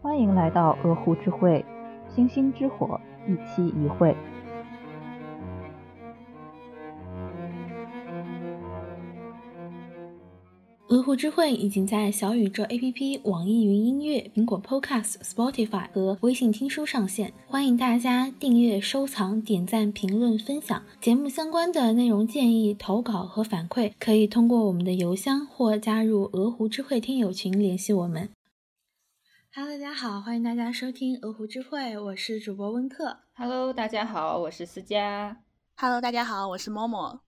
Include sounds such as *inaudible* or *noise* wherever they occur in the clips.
欢迎来到鹅湖之会，星星之火，一期一会。鹅湖之会已经在小宇宙 APP、网易云音乐、苹果 Podcast、Spotify 和微信听书上线，欢迎大家订阅、收藏、点赞、评论、分享。节目相关的内容建议、投稿和反馈，可以通过我们的邮箱或加入鹅湖之会听友群联系我们。Hello，大家好，欢迎大家收听鹅湖之会，我是主播温克。Hello，大家好，我是思佳。Hello，大家好，我是默默。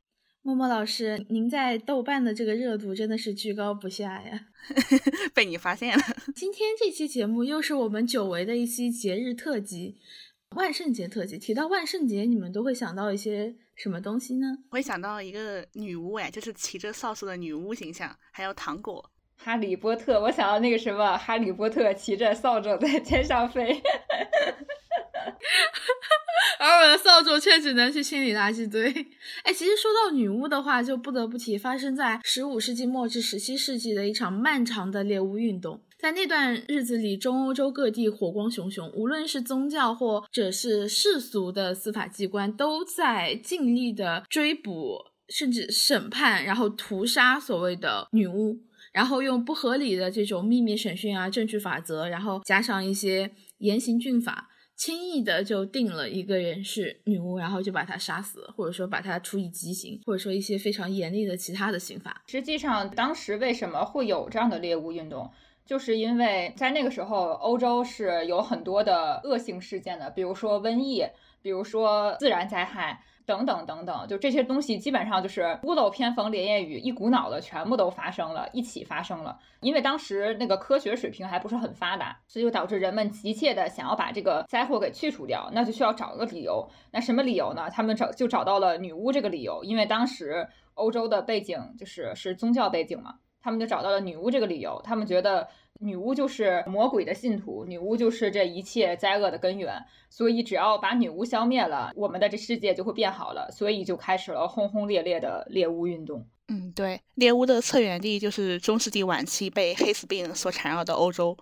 默默老师，您在豆瓣的这个热度真的是居高不下呀！*laughs* 被你发现了。今天这期节目又是我们久违的一期节日特辑，万圣节特辑。提到万圣节，你们都会想到一些什么东西呢？我会想到一个女巫，哎，就是骑着扫帚的女巫形象，还有糖果。哈利波特，我想到那个什么，哈利波特骑着扫帚在天上飞。*laughs* 而我的扫帚却只能去清理垃圾堆。哎，其实说到女巫的话，就不得不提发生在十五世纪末至十七世纪的一场漫长的猎巫运动。在那段日子里，中欧洲各地火光熊熊，无论是宗教或者是世俗的司法机关，都在尽力的追捕，甚至审判，然后屠杀所谓的女巫。然后用不合理的这种秘密审讯啊、证据法则，然后加上一些严刑峻法。轻易的就定了一个人是女巫，然后就把他杀死，或者说把他处以极刑，或者说一些非常严厉的其他的刑罚。实际上，当时为什么会有这样的猎巫运动，就是因为在那个时候，欧洲是有很多的恶性事件的，比如说瘟疫，比如说自然灾害。等等等等，就这些东西基本上就是屋漏偏逢连夜雨，一股脑的全部都发生了，一起发生了。因为当时那个科学水平还不是很发达，所以就导致人们急切的想要把这个灾祸给去除掉，那就需要找一个理由。那什么理由呢？他们找就找到了女巫这个理由，因为当时欧洲的背景就是是宗教背景嘛，他们就找到了女巫这个理由。他们觉得女巫就是魔鬼的信徒，女巫就是这一切灾厄的根源。所以只要把女巫消灭了，我们的这世界就会变好了。所以就开始了轰轰烈烈的猎巫运动。嗯，对，猎巫的策源地就是中世纪晚期被黑死病所缠绕的欧洲。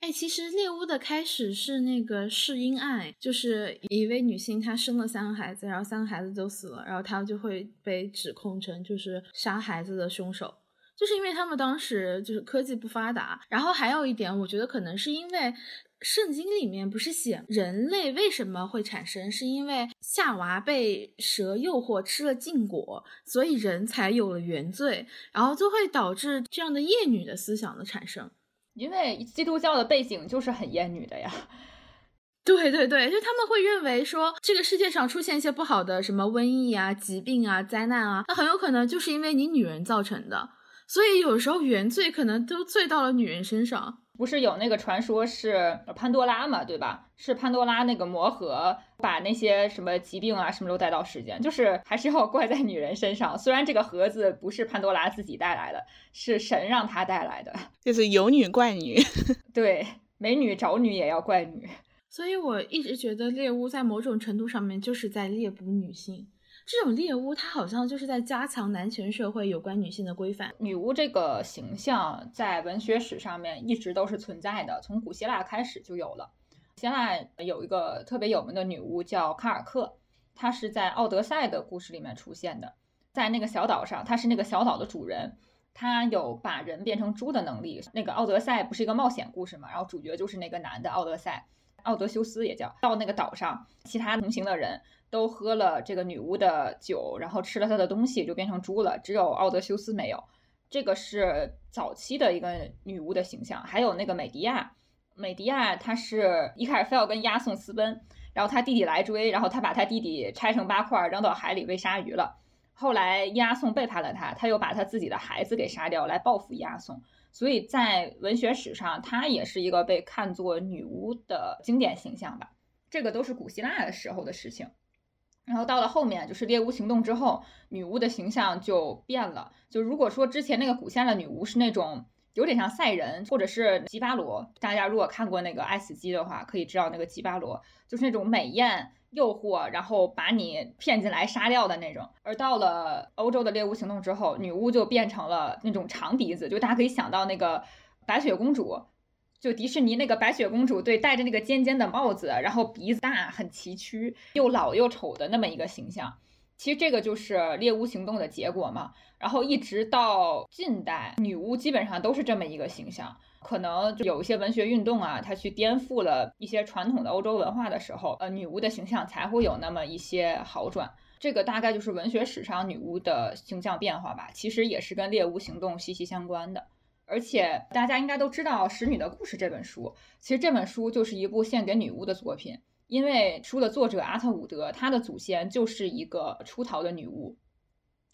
哎，其实猎巫的开始是那个试婴案，就是一位女性她生了三个孩子，然后三个孩子都死了，然后她就会被指控成就是杀孩子的凶手。就是因为他们当时就是科技不发达，然后还有一点，我觉得可能是因为圣经里面不是写人类为什么会产生，是因为夏娃被蛇诱惑吃了禁果，所以人才有了原罪，然后就会导致这样的厌女的思想的产生。因为基督教的背景就是很厌女的呀。*laughs* 对对对，就他们会认为说，这个世界上出现一些不好的什么瘟疫啊、疾病啊、灾难啊，那很有可能就是因为你女人造成的。所以有时候原罪可能都罪到了女人身上，不是有那个传说是潘多拉嘛，对吧？是潘多拉那个魔盒把那些什么疾病啊什么都带到世间，就是还是要怪在女人身上。虽然这个盒子不是潘多拉自己带来的，是神让她带来的，就是有女怪女。*laughs* 对，美女找女也要怪女。所以我一直觉得猎巫在某种程度上面就是在猎捕女性。这种猎巫，它好像就是在加强男权社会有关女性的规范。女巫这个形象在文学史上面一直都是存在的，从古希腊开始就有了。希腊有一个特别有名的女巫叫卡尔克，她是在《奥德赛》的故事里面出现的。在那个小岛上，她是那个小岛的主人，她有把人变成猪的能力。那个《奥德赛》不是一个冒险故事嘛，然后主角就是那个男的奥德赛，奥德修斯也叫。到那个岛上，其他同行的人。都喝了这个女巫的酒，然后吃了她的东西，就变成猪了。只有奥德修斯没有。这个是早期的一个女巫的形象。还有那个美狄亚，美狄亚她是一开始非要跟押送私奔，然后她弟弟来追，然后她把她弟弟拆成八块扔到海里喂鲨鱼了。后来押送背叛了她，她又把她自己的孩子给杀掉来报复押送。所以在文学史上，她也是一个被看作女巫的经典形象吧。这个都是古希腊的时候的事情。然后到了后面，就是猎巫行动之后，女巫的形象就变了。就如果说之前那个古希腊的女巫是那种有点像赛人，或者是吉巴罗，大家如果看过那个《爱死机》的话，可以知道那个吉巴罗就是那种美艳、诱惑，然后把你骗进来杀掉的那种。而到了欧洲的猎巫行动之后，女巫就变成了那种长鼻子，就大家可以想到那个白雪公主。就迪士尼那个白雪公主，对，戴着那个尖尖的帽子，然后鼻子大，很崎岖，又老又丑的那么一个形象。其实这个就是猎巫行动的结果嘛。然后一直到近代，女巫基本上都是这么一个形象。可能就有一些文学运动啊，它去颠覆了一些传统的欧洲文化的时候，呃，女巫的形象才会有那么一些好转。这个大概就是文学史上女巫的形象变化吧。其实也是跟猎巫行动息息相关的。而且大家应该都知道《使女的故事》这本书，其实这本书就是一部献给女巫的作品。因为书的作者阿特伍德，他的祖先就是一个出逃的女巫，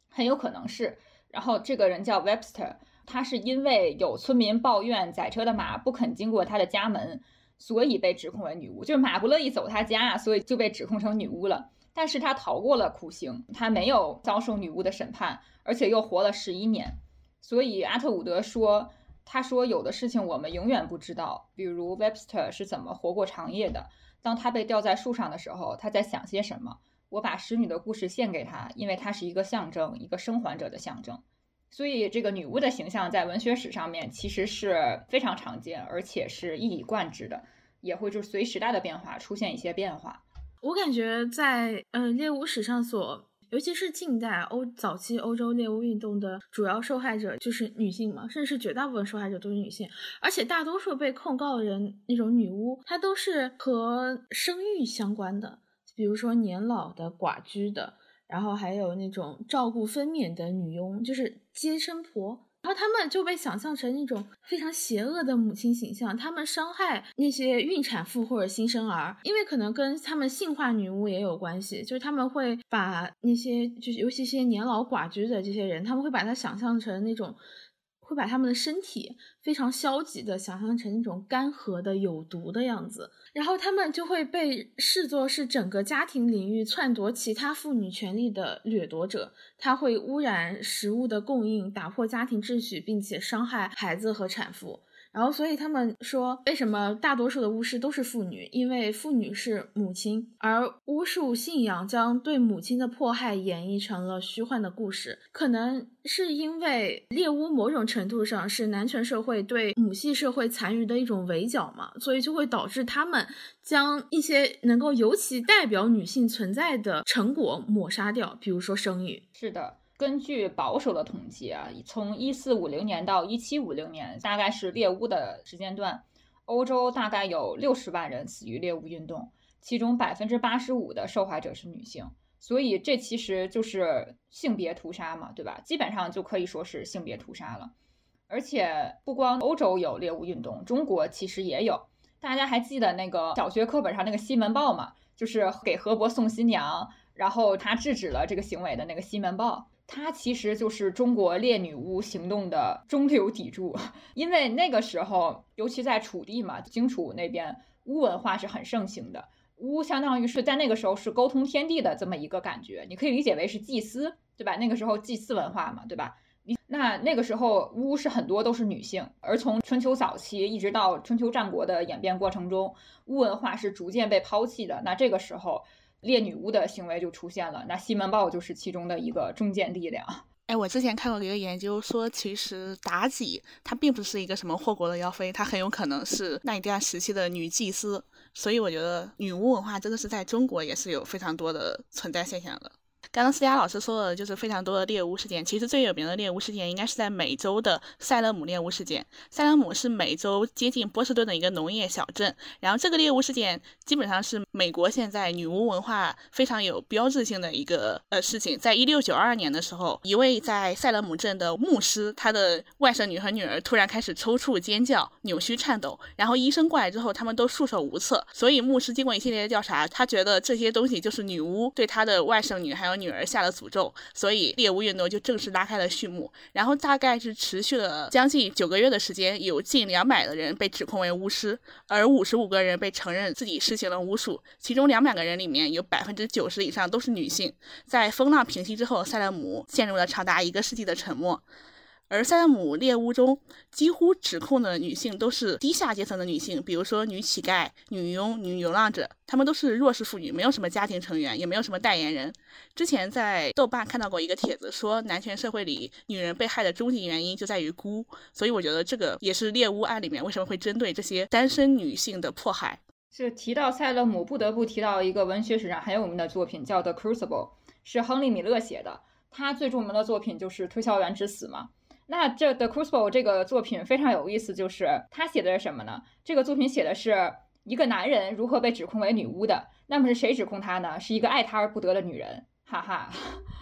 很有可能是。然后这个人叫 Webster，他是因为有村民抱怨载车的马不肯经过他的家门，所以被指控为女巫。就是马不乐意走他家，所以就被指控成女巫了。但是他逃过了酷刑，他没有遭受女巫的审判，而且又活了十一年。所以阿特伍德说，他说有的事情我们永远不知道，比如 Webster 是怎么活过长夜的。当他被吊在树上的时候，他在想些什么？我把使女的故事献给他，因为他是一个象征，一个生还者的象征。所以，这个女巫的形象在文学史上面其实是非常常见，而且是一以贯之的，也会就是随时代的变化出现一些变化。我感觉在呃猎巫史上所。尤其是近代欧早期欧洲猎巫运动的主要受害者就是女性嘛，甚至绝大部分受害者都是女性，而且大多数被控告的人那种女巫，她都是和生育相关的，比如说年老的、寡居的，然后还有那种照顾分娩的女佣，就是接生婆。然后他们就被想象成一种非常邪恶的母亲形象，他们伤害那些孕产妇或者新生儿，因为可能跟他们性化女巫也有关系，就是他们会把那些就是尤其一些年老寡居的这些人，他们会把他想象成那种。会把他们的身体非常消极的想象成那种干涸的有毒的样子，然后他们就会被视作是整个家庭领域篡夺其他妇女权利的掠夺者。他会污染食物的供应，打破家庭秩序，并且伤害孩子和产妇。然后，所以他们说，为什么大多数的巫师都是妇女？因为妇女是母亲，而巫术信仰将对母亲的迫害演绎成了虚幻的故事。可能是因为猎巫某种程度上是男权社会对母系社会残余的一种围剿嘛，所以就会导致他们将一些能够尤其代表女性存在的成果抹杀掉，比如说生育。是的。根据保守的统计啊，从一四五零年到一七五零年，大概是猎巫的时间段，欧洲大概有六十万人死于猎巫运动，其中百分之八十五的受害者是女性，所以这其实就是性别屠杀嘛，对吧？基本上就可以说是性别屠杀了。而且不光欧洲有猎巫运动，中国其实也有。大家还记得那个小学课本上那个西门豹吗？就是给河伯送新娘，然后他制止了这个行为的那个西门豹。他其实就是中国猎女巫行动的中流砥柱，*laughs* 因为那个时候，尤其在楚地嘛，荆楚那边巫文化是很盛行的，巫相当于是在那个时候是沟通天地的这么一个感觉，你可以理解为是祭司，对吧？那个时候祭祀文化嘛，对吧？你那那个时候巫是很多都是女性，而从春秋早期一直到春秋战国的演变过程中，巫文化是逐渐被抛弃的。那这个时候。猎女巫的行为就出现了，那西门豹就是其中的一个中坚力量。哎，我之前看过一个研究说，其实妲己她并不是一个什么祸国的妖妃，她很有可能是那一段时期的女祭司。所以我觉得女巫文化真的是在中国也是有非常多的存在现象的。刚刚思佳老师说的就是非常多的猎巫事件，其实最有名的猎巫事件应该是在美洲的塞勒姆猎巫事件。塞勒姆是美洲接近波士顿的一个农业小镇，然后这个猎巫事件基本上是美国现在女巫文化非常有标志性的一个呃事情。在一六九二年的时候，一位在塞勒姆镇的牧师，他的外甥女和女儿突然开始抽搐、尖叫、扭曲、颤抖，然后医生过来之后，他们都束手无策。所以牧师经过一系列的调查，他觉得这些东西就是女巫对他的外甥女还有女。儿下了诅咒，所以猎巫运动就正式拉开了序幕。然后大概是持续了将近九个月的时间，有近两百个人被指控为巫师，而五十五个人被承认自己施行了巫术。其中两百个人里面有百分之九十以上都是女性。在风浪平息之后，塞勒姆陷入了长达一个世纪的沉默。而塞勒姆猎巫中几乎指控的女性都是低下阶层的女性，比如说女乞丐、女佣、女流浪者，她们都是弱势妇女，没有什么家庭成员，也没有什么代言人。之前在豆瓣看到过一个帖子，说男权社会里女人被害的终极原因就在于孤，所以我觉得这个也是猎巫案里面为什么会针对这些单身女性的迫害。是提到塞勒姆，不得不提到一个文学史上很有名的作品，叫《The Crucible》，是亨利·米勒写的。他最著名的作品就是《推销员之死》嘛。那这《The Crucible》这个作品非常有意思，就是他写的是什么呢？这个作品写的是一个男人如何被指控为女巫的。那么是谁指控他呢？是一个爱他而不得的女人，哈哈。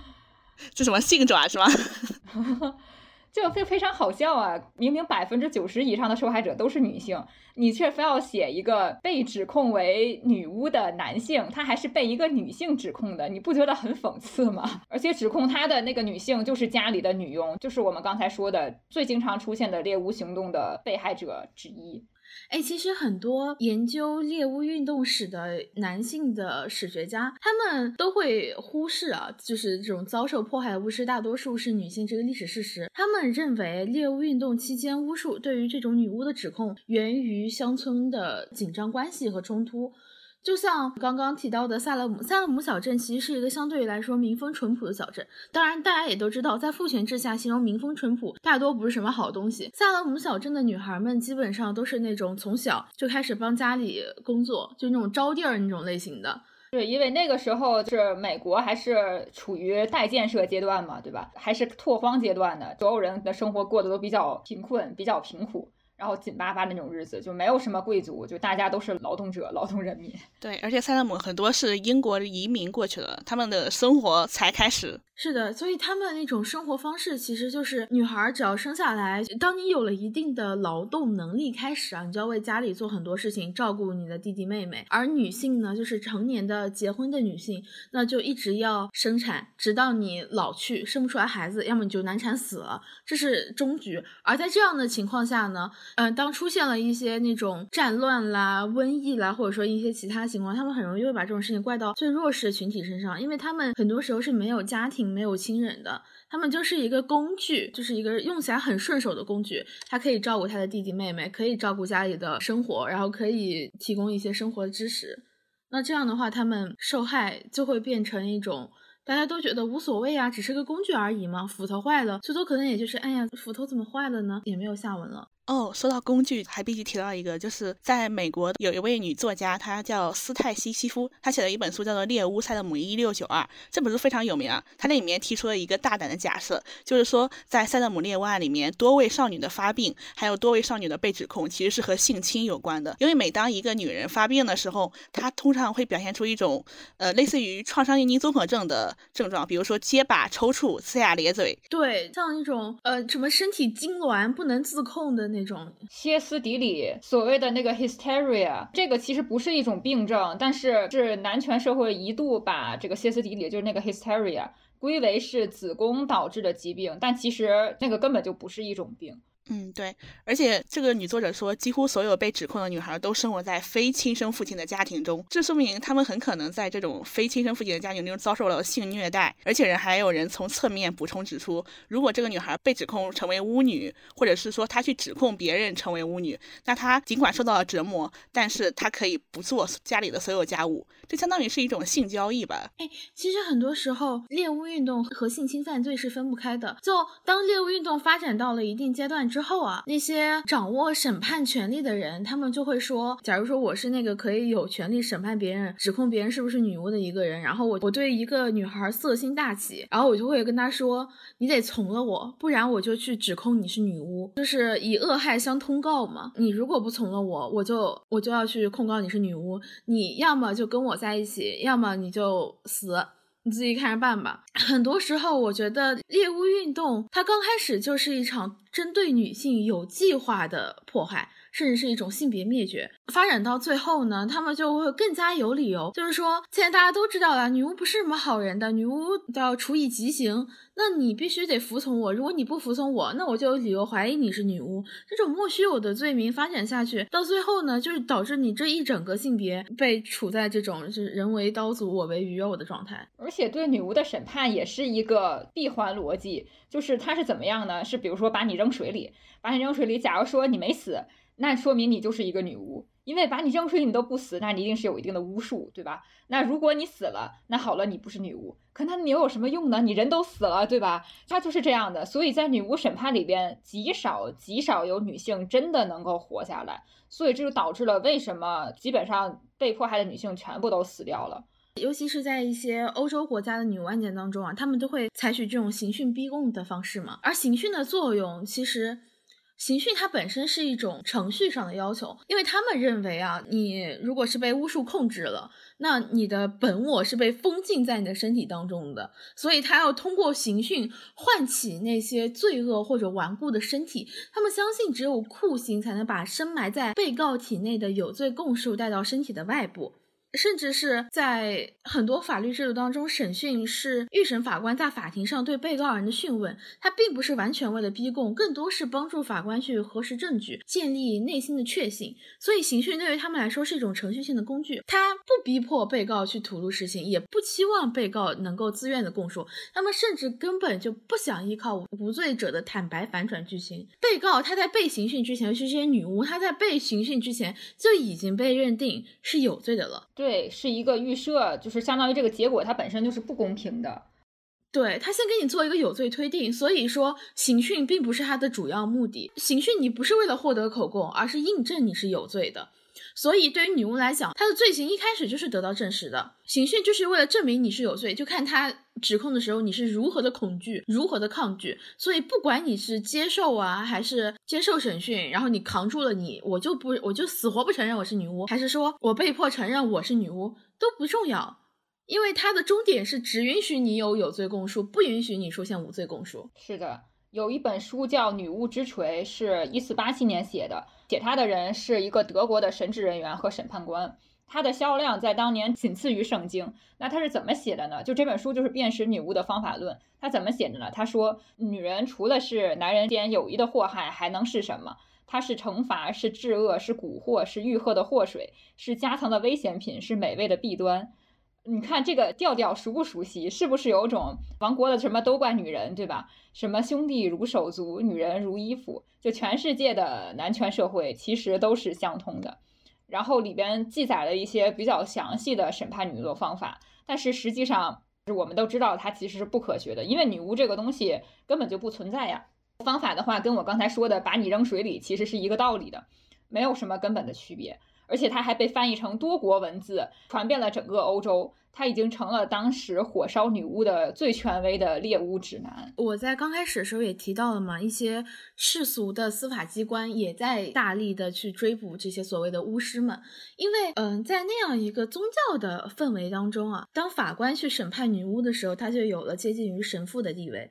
*laughs* 这什么性转是吗？*laughs* *laughs* 就非非常好笑啊！明明百分之九十以上的受害者都是女性，你却非要写一个被指控为女巫的男性，他还是被一个女性指控的，你不觉得很讽刺吗？*laughs* 而且指控他的那个女性就是家里的女佣，就是我们刚才说的最经常出现的猎巫行动的被害者之一。哎，其实很多研究猎巫运动史的男性的史学家，他们都会忽视啊，就是这种遭受迫害的巫师大多数是女性这个历史事实。他们认为猎巫运动期间，巫术对于这种女巫的指控源于乡村的紧张关系和冲突。就像刚刚提到的萨勒姆，萨勒姆小镇其实是一个相对于来说民风淳朴的小镇。当然，大家也都知道，在父权制下，形容民风淳朴大多不是什么好东西。萨勒姆小镇的女孩们基本上都是那种从小就开始帮家里工作，就那种招弟儿那种类型的。对，因为那个时候是美国还是处于待建设阶段嘛，对吧？还是拓荒阶段的，所有人的生活过得都比较贫困，比较贫苦。然后紧巴巴那种日子，就没有什么贵族，就大家都是劳动者、劳动人民。对，而且塞勒姆很多是英国移民过去的，他们的生活才开始。是的，所以他们那种生活方式其实就是女孩只要生下来，当你有了一定的劳动能力开始啊，你就要为家里做很多事情，照顾你的弟弟妹妹。而女性呢，就是成年的结婚的女性，那就一直要生产，直到你老去生不出来孩子，要么你就难产死了，这是终局。而在这样的情况下呢，嗯，当出现了一些那种战乱啦、瘟疫啦，或者说一些其他情况，他们很容易会把这种事情怪到最弱势的群体身上，因为他们很多时候是没有家庭。没有亲人的，他们就是一个工具，就是一个用起来很顺手的工具。他可以照顾他的弟弟妹妹，可以照顾家里的生活，然后可以提供一些生活知识。那这样的话，他们受害就会变成一种大家都觉得无所谓啊，只是个工具而已嘛。斧头坏了，最多可能也就是，哎呀，斧头怎么坏了呢？也没有下文了。哦，说到工具，还必须提到一个，就是在美国有一位女作家，她叫斯泰西·西夫，她写了一本书叫做《猎巫塞勒姆一六九二》，这本书非常有名啊。她那里面提出了一个大胆的假设，就是说在塞勒姆猎巫案里面，多位少女的发病，还有多位少女的被指控，其实是和性侵有关的。因为每当一个女人发病的时候，她通常会表现出一种呃类似于创伤应激综合症的症状，比如说结巴、抽搐、呲牙咧嘴，对，像一种呃什么身体痉挛不能自控的。那种歇斯底里，所谓的那个 hysteria，这个其实不是一种病症，但是是男权社会一度把这个歇斯底里，就是那个 hysteria，归为是子宫导致的疾病，但其实那个根本就不是一种病。嗯，对，而且这个女作者说，几乎所有被指控的女孩都生活在非亲生父亲的家庭中，这说明她们很可能在这种非亲生父亲的家庭中遭受了性虐待。而且人还有人从侧面补充指出，如果这个女孩被指控成为巫女，或者是说她去指控别人成为巫女，那她尽管受到了折磨，但是她可以不做家里的所有家务，这相当于是一种性交易吧？哎，其实很多时候猎巫运动和性侵犯罪是分不开的。就当猎巫运动发展到了一定阶段。之后啊，那些掌握审判权力的人，他们就会说：，假如说我是那个可以有权利审判别人、指控别人是不是女巫的一个人，然后我我对一个女孩色心大起，然后我就会跟她说：，你得从了我，不然我就去指控你是女巫，就是以恶害相通告嘛。你如果不从了我，我就我就要去控告你是女巫，你要么就跟我在一起，要么你就死。你自己看着办吧。很多时候，我觉得猎巫运动它刚开始就是一场针对女性有计划的迫害。甚至是一种性别灭绝。发展到最后呢，他们就会更加有理由，就是说，现在大家都知道了，女巫不是什么好人的，女巫都要处以极刑。那你必须得服从我，如果你不服从我，那我就有理由怀疑你是女巫。这种莫须有的罪名发展下去，到最后呢，就是导致你这一整个性别被处在这种就是人为刀俎，我为鱼肉的状态。而且对女巫的审判也是一个闭环逻辑，就是它是怎么样呢？是比如说把你扔水里，把你扔水里，假如说你没死，那说明你就是一个女巫。因为把你扔出去你都不死，那你一定是有一定的巫术，对吧？那如果你死了，那好了，你不是女巫，可那你又有什么用呢？你人都死了，对吧？它就是这样的。所以在女巫审判里边，极少极少有女性真的能够活下来，所以这就导致了为什么基本上被迫害的女性全部都死掉了。尤其是在一些欧洲国家的女巫案件当中啊，他们都会采取这种刑讯逼供的方式嘛。而刑讯的作用其实。刑讯它本身是一种程序上的要求，因为他们认为啊，你如果是被巫术控制了，那你的本我是被封禁在你的身体当中的，所以他要通过刑讯唤起那些罪恶或者顽固的身体。他们相信只有酷刑才能把深埋在被告体内的有罪供述带到身体的外部。甚至是在很多法律制度当中，审讯是预审法官在法庭上对被告人的讯问，他并不是完全为了逼供，更多是帮助法官去核实证据，建立内心的确信。所以刑讯对于他们来说是一种程序性的工具，他不逼迫被告去吐露实情，也不期望被告能够自愿的供述，他们甚至根本就不想依靠无罪者的坦白反转剧情。被告他在被刑讯之前，尤其这些女巫，她在被刑讯之前就已经被认定是有罪的了。对是一个预设，就是相当于这个结果它本身就是不公平的。对他先给你做一个有罪推定，所以说刑讯并不是他的主要目的。刑讯你不是为了获得口供，而是印证你是有罪的。所以对于女巫来讲，她的罪行一开始就是得到证实的。刑讯就是为了证明你是有罪，就看他指控的时候你是如何的恐惧，如何的抗拒。所以不管你是接受啊，还是接受审讯，然后你扛住了你，我就不，我就死活不承认我是女巫，还是说我被迫承认我是女巫都不重要，因为它的终点是只允许你有有罪供述，不允许你出现无罪供述。是的，有一本书叫《女巫之锤》，是一四八七年写的。写他的人是一个德国的神职人员和审判官，他的销量在当年仅次于圣经。那他是怎么写的呢？就这本书就是辨识女巫的方法论。他怎么写的呢？他说，女人除了是男人间友谊的祸害，还能是什么？它是惩罚，是治恶，是蛊惑，是欲壑的祸水，是加藏的危险品，是美味的弊端。你看这个调调熟不熟悉？是不是有种亡国的什么都怪女人，对吧？什么兄弟如手足，女人如衣服，就全世界的男权社会其实都是相通的。然后里边记载了一些比较详细的审判女巫的方法，但是实际上我们都知道它其实是不科学的，因为女巫这个东西根本就不存在呀。方法的话，跟我刚才说的把你扔水里其实是一个道理的，没有什么根本的区别。而且它还被翻译成多国文字，传遍了整个欧洲。他已经成了当时火烧女巫的最权威的猎巫指南。我在刚开始的时候也提到了嘛，一些世俗的司法机关也在大力的去追捕这些所谓的巫师们，因为嗯，在那样一个宗教的氛围当中啊，当法官去审判女巫的时候，他就有了接近于神父的地位。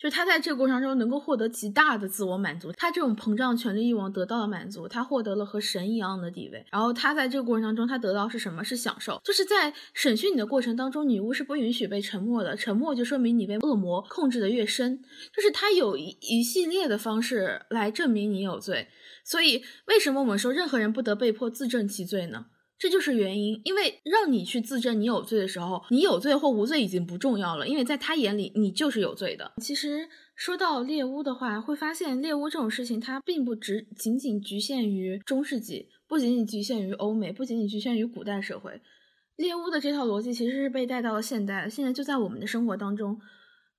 就是他在这个过程中能够获得极大的自我满足，他这种膨胀权力欲望得到了满足，他获得了和神一样的地位。然后他在这个过程当中，他得到是什么？是享受。就是在审讯你的过程当中，女巫是不允许被沉默的，沉默就说明你被恶魔控制的越深。就是他有一一系列的方式来证明你有罪。所以为什么我们说任何人不得被迫自证其罪呢？这就是原因，因为让你去自证你有罪的时候，你有罪或无罪已经不重要了，因为在他眼里你就是有罪的。其实说到猎巫的话，会发现猎巫这种事情它并不只仅仅局限于中世纪，不仅仅局限于欧美，不仅仅局限于古代社会。猎巫的这套逻辑其实是被带到了现代，现在就在我们的生活当中。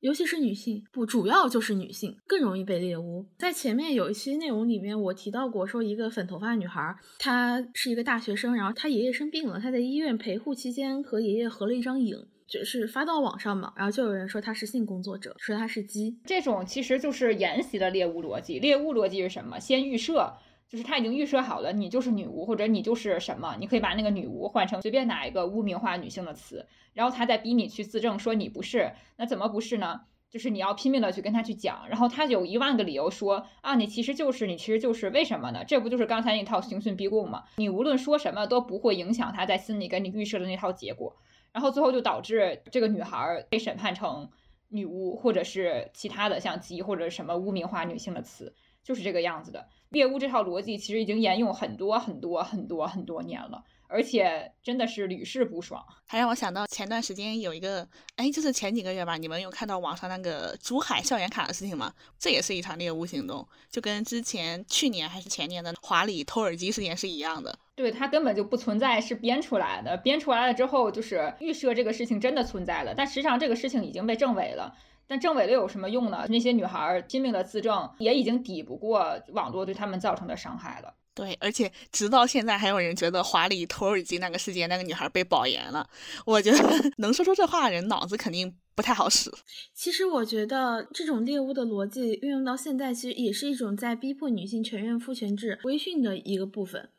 尤其是女性，不主要就是女性更容易被猎巫。在前面有一期内容里面，我提到过，说一个粉头发女孩，她是一个大学生，然后她爷爷生病了，她在医院陪护期间和爷爷合了一张影，就是发到网上嘛，然后就有人说她是性工作者，说她是鸡。这种其实就是沿袭的猎物逻辑。猎物逻辑是什么？先预设。就是他已经预设好了，你就是女巫，或者你就是什么，你可以把那个女巫换成随便哪一个污名化女性的词，然后他再逼你去自证说你不是，那怎么不是呢？就是你要拼命的去跟他去讲，然后他有一万个理由说啊，你其实就是你其实就是为什么呢？这不就是刚才那套刑讯逼供吗？你无论说什么都不会影响他在心里给你预设的那套结果，然后最后就导致这个女孩被审判成女巫，或者是其他的像鸡或者什么污名化女性的词，就是这个样子的。猎巫这套逻辑其实已经沿用很多很多很多很多年了。而且真的是屡试不爽，还让我想到前段时间有一个，哎，就是前几个月吧，你们有看到网上那个珠海校园卡的事情吗？这也是一场猎巫行动，就跟之前去年还是前年的华理偷耳机事件是一样的。对，它根本就不存在，是编出来的。编出来了之后，就是预设这个事情真的存在了，但实际上这个事情已经被证伪了。但证伪了有什么用呢？那些女孩拼命的自证，也已经抵不过网络对他们造成的伤害了。对，而且直到现在还有人觉得华丽偷耳机那个事件，那个女孩被保研了。我觉得 *laughs* 能说出这话的人脑子肯定不太好使。其实我觉得这种猎巫的逻辑运用到现在，其实也是一种在逼迫女性承认父权制规训的一个部分。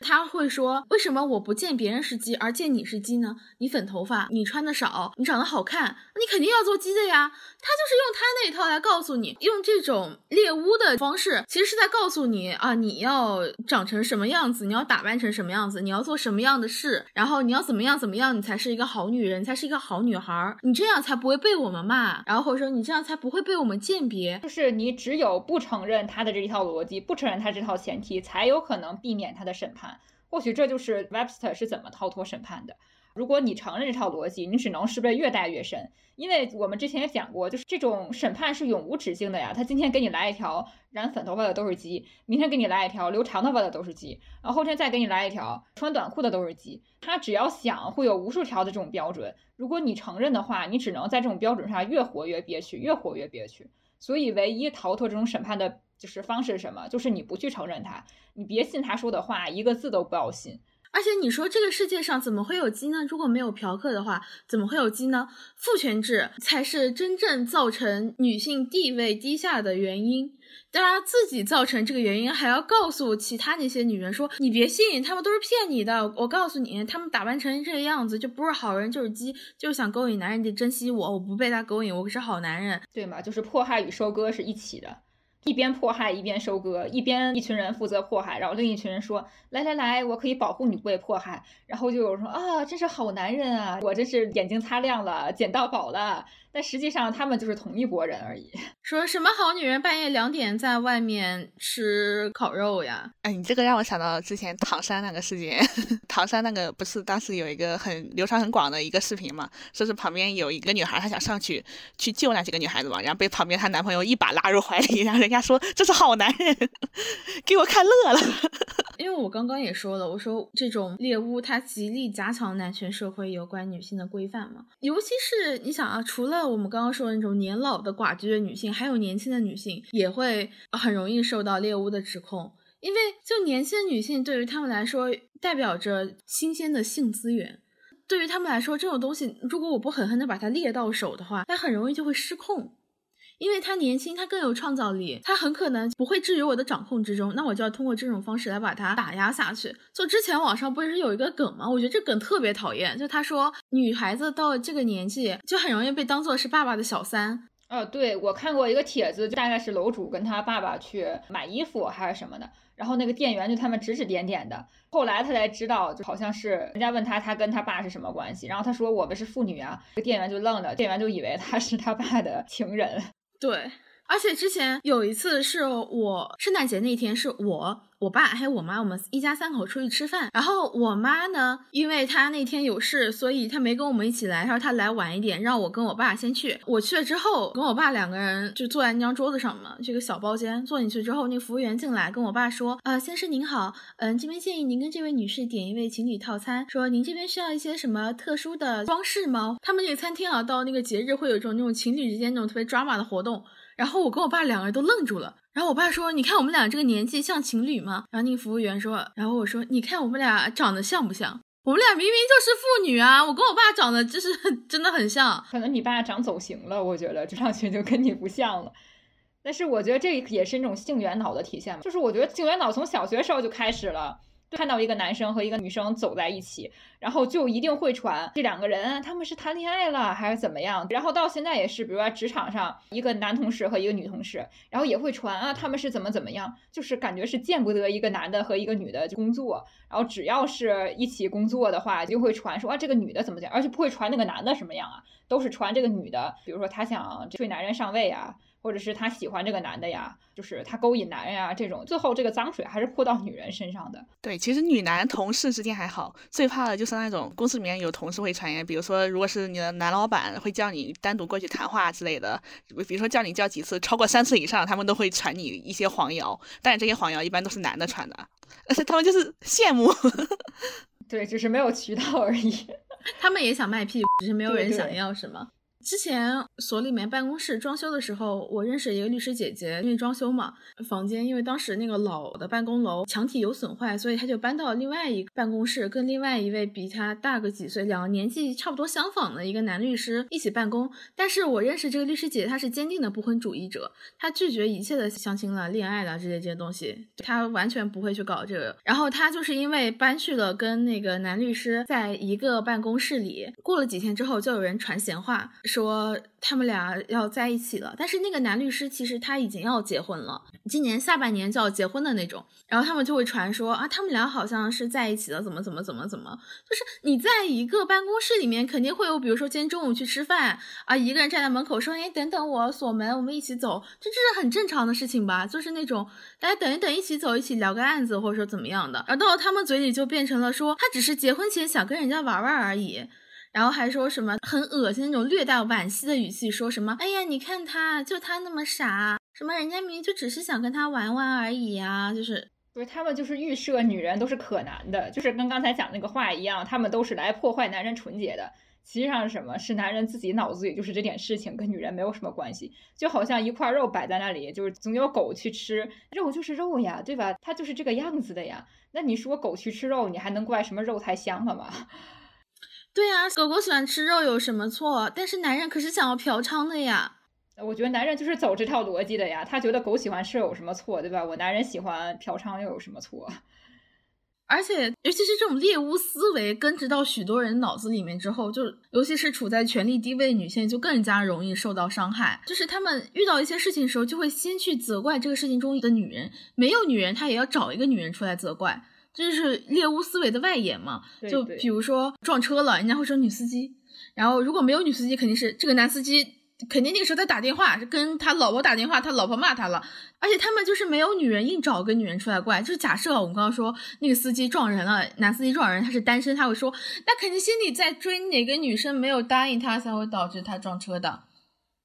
他会说：“为什么我不见别人是鸡，而见你是鸡呢？你粉头发，你穿的少，你长得好看，你肯定要做鸡的呀。”他就是用他那一套来告诉你，用这种猎巫的方式，其实是在告诉你啊，你要长成什么样子，你要打扮成什么样子，你要做什么样的事，然后你要怎么样怎么样，你才是一个好女人，才是一个好女孩，你这样才不会被我们骂，然后或者说你这样才不会被我们鉴别。就是你只有不承认他的这一套逻辑，不承认他这套前提，才有可能避免他的审判。或许这就是 Webster 是怎么逃脱审判的。如果你承认这套逻辑，你只能是被越带越深。因为我们之前也讲过，就是这种审判是永无止境的呀。他今天给你来一条染粉头发的都是鸡，明天给你来一条留长头发的都是鸡，然后后天再给你来一条穿短裤的都是鸡。他只要想，会有无数条的这种标准。如果你承认的话，你只能在这种标准上越活越憋屈，越活越憋屈。所以，唯一逃脱这种审判的。就是方式是什么？就是你不去承认他，你别信他说的话，一个字都不要信。而且你说这个世界上怎么会有鸡呢？如果没有嫖客的话，怎么会有鸡呢？父权制才是真正造成女性地位低下的原因。大家自己造成这个原因，还要告诉其他那些女人说：“你别信，他们都是骗你的。”我告诉你，他们打扮成这个样子就不是好人，就是鸡，就是想勾引男人，得珍惜我，我不被他勾引，我可是好男人，对吗？就是迫害与收割是一起的。一边迫害一边收割，一边一群人负责迫害，然后另一群人说：“来来来，我可以保护你不被迫害。”然后就有人说：“啊，真是好男人啊，我真是眼睛擦亮了，捡到宝了。”但实际上，他们就是同一拨人而已。*laughs* 说什么好女人半夜两点在外面吃烤肉呀？哎，你这个让我想到之前唐山那个事件。*laughs* 唐山那个不是当时有一个很流传很广的一个视频嘛？说是旁边有一个女孩，她想上去去救那几个女孩子嘛，然后被旁边她男朋友一把拉入怀里，然后人家说这是好男人，*laughs* 给我看乐了。因为我刚刚也说了，我说这种猎巫它极力加强男权社会有关女性的规范嘛，尤其是你想啊，除了我们刚刚说的那种年老的寡居的女性，还有年轻的女性也会很容易受到猎物的指控，因为就年轻的女性对于他们来说代表着新鲜的性资源，对于他们来说这种东西，如果我不狠狠的把它猎到手的话，那很容易就会失控。因为他年轻，他更有创造力，他很可能不会置于我的掌控之中，那我就要通过这种方式来把他打压下去。就之前网上不是有一个梗吗？我觉得这梗特别讨厌，就他说女孩子到这个年纪就很容易被当做是爸爸的小三。呃，对我看过一个帖子，大概是楼主跟他爸爸去买衣服还是什么的，然后那个店员就他们指指点点的，后来他才知道，就好像是人家问他他跟他爸是什么关系，然后他说我们是父女啊，这店员就愣了，店员就以为他是他爸的情人。对，而且之前有一次是我圣诞节那天，是我。我爸还有我妈，我们一家三口出去吃饭。然后我妈呢，因为她那天有事，所以她没跟我们一起来。她说她来晚一点，让我跟我爸先去。我去了之后，跟我爸两个人就坐在那张桌子上嘛，这个小包间。坐进去之后，那个服务员进来跟我爸说：“呃，先生您好，嗯，这边建议您跟这位女士点一位情侣套餐。说您这边需要一些什么特殊的装饰吗？他们那个餐厅啊，到那个节日会有一种那种情侣之间那种特别 drama 的活动。然后我跟我爸两个人都愣住了。”然后我爸说：“你看我们俩这个年纪像情侣吗？”然后那个服务员说：“然后我说，你看我们俩长得像不像？我们俩明明就是父女啊！我跟我爸长得就是 *laughs* 真的很像。可能你爸长走形了，我觉得这上去就跟你不像了。但是我觉得这也是一种性缘脑的体现就是我觉得性缘脑从小学时候就开始了。看到一个男生和一个女生走在一起，然后就一定会传这两个人他们是谈恋爱了还是怎么样。然后到现在也是，比如说职场上一个男同事和一个女同事，然后也会传啊他们是怎么怎么样，就是感觉是见不得一个男的和一个女的工作，然后只要是一起工作的话，就会传说啊这个女的怎么讲，而且不会传那个男的什么样啊，都是传这个女的，比如说她想追男人上位啊。或者是他喜欢这个男的呀，就是他勾引男人呀，这种最后这个脏水还是泼到女人身上的。对，其实女男同事之间还好，最怕的就是那种公司里面有同事会传言，比如说如果是你的男老板会叫你单独过去谈话之类的，比如说叫你叫几次，超过三次以上，他们都会传你一些黄谣，但是这些黄谣一般都是男的传的，而且他们就是羡慕，*laughs* 对，只是没有渠道而已，*laughs* 他们也想卖屁股，只是没有人想要，是吗？之前所里面办公室装修的时候，我认识一个律师姐姐，因为装修嘛，房间因为当时那个老的办公楼墙体有损坏，所以她就搬到另外一个办公室，跟另外一位比她大个几岁、两个年纪差不多相仿的一个男律师一起办公。但是我认识这个律师姐，她是坚定的不婚主义者，她拒绝一切的相亲了、恋爱了这些这些东西，她完全不会去搞这个。然后她就是因为搬去了跟那个男律师在一个办公室里，过了几天之后，就有人传闲话。说他们俩要在一起了，但是那个男律师其实他已经要结婚了，今年下半年就要结婚的那种。然后他们就会传说啊，他们俩好像是在一起了，怎么怎么怎么怎么，就是你在一个办公室里面，肯定会有，比如说今天中午去吃饭啊，一个人站在门口说，哎，等等我锁门，我们一起走，这这是很正常的事情吧？就是那种大家等一等，一起走，一起聊个案子，或者说怎么样的。而到了他们嘴里就变成了说，他只是结婚前想跟人家玩玩而已。然后还说什么很恶心那种略带惋惜的语气，说什么哎呀，你看他就他那么傻，什么人家明明就只是想跟他玩玩而已呀，就是不是他们就是预设女人都是可男的，就是跟刚才讲那个话一样，他们都是来破坏男人纯洁的。实际上是什么？是男人自己脑子里就是这点事情跟女人没有什么关系，就好像一块肉摆在那里，就是总有狗去吃肉，就是肉呀，对吧？它就是这个样子的呀。那你说狗去吃肉，你还能怪什么肉太香了吗？对呀，狗狗喜欢吃肉有什么错？但是男人可是想要嫖娼的呀。我觉得男人就是走这套逻辑的呀。他觉得狗喜欢吃有什么错，对吧？我男人喜欢嫖娼又有什么错？*laughs* 而且，尤其是这种猎巫思维根植到许多人脑子里面之后，就尤其是处在权力低位的女性，就更加容易受到伤害。就是他们遇到一些事情的时候，就会先去责怪这个事情中的女人。没有女人，她也要找一个女人出来责怪。这就是猎巫思维的外延嘛？就比如说撞车了，人家会说女司机，然后如果没有女司机，肯定是这个男司机，肯定那个时候在打电话，跟他老婆打电话，他老婆骂他了。而且他们就是没有女人，硬找个女人出来怪。就是假设我们刚刚说那个司机撞人了，男司机撞人，他是单身，他会说那肯定心里在追哪个女生没有答应他，才会导致他撞车的。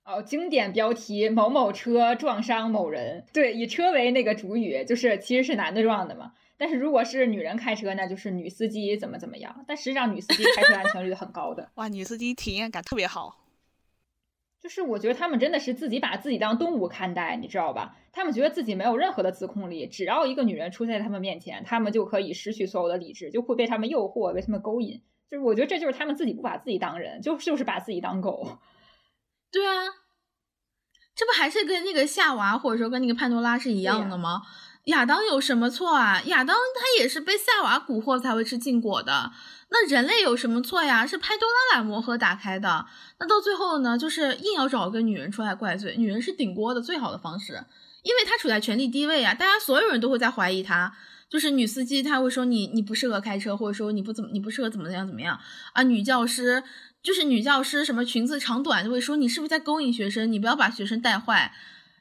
哦，经典标题：某某车撞伤某人。对，以车为那个主语，就是其实是男的撞的嘛。但是如果是女人开车，那就是女司机怎么怎么样。但实际上女司机开车安全率很高的。哇，女司机体验感特别好。*laughs* 就是我觉得他们真的是自己把自己当动物看待，你知道吧？他们觉得自己没有任何的自控力，只要一个女人出现在他们面前，他们就可以失去所有的理智，就会被他们诱惑，被他们勾引。就是我觉得这就是他们自己不把自己当人，就就是把自己当狗。*laughs* 对啊，这不还是跟那个夏娃或者说跟那个潘多拉是一样的吗？亚当有什么错啊？亚当他也是被夏娃蛊惑才会吃禁果的。那人类有什么错呀？是拍多拉魔盒打开的。那到最后呢，就是硬要找个女人出来怪罪，女人是顶锅的最好的方式，因为她处在权力低位啊，大家所有人都会在怀疑她。就是女司机，她会说你你不适合开车，或者说你不怎么你不适合怎么样怎么样啊？女教师就是女教师，什么裙子长短就会说你是不是在勾引学生？你不要把学生带坏。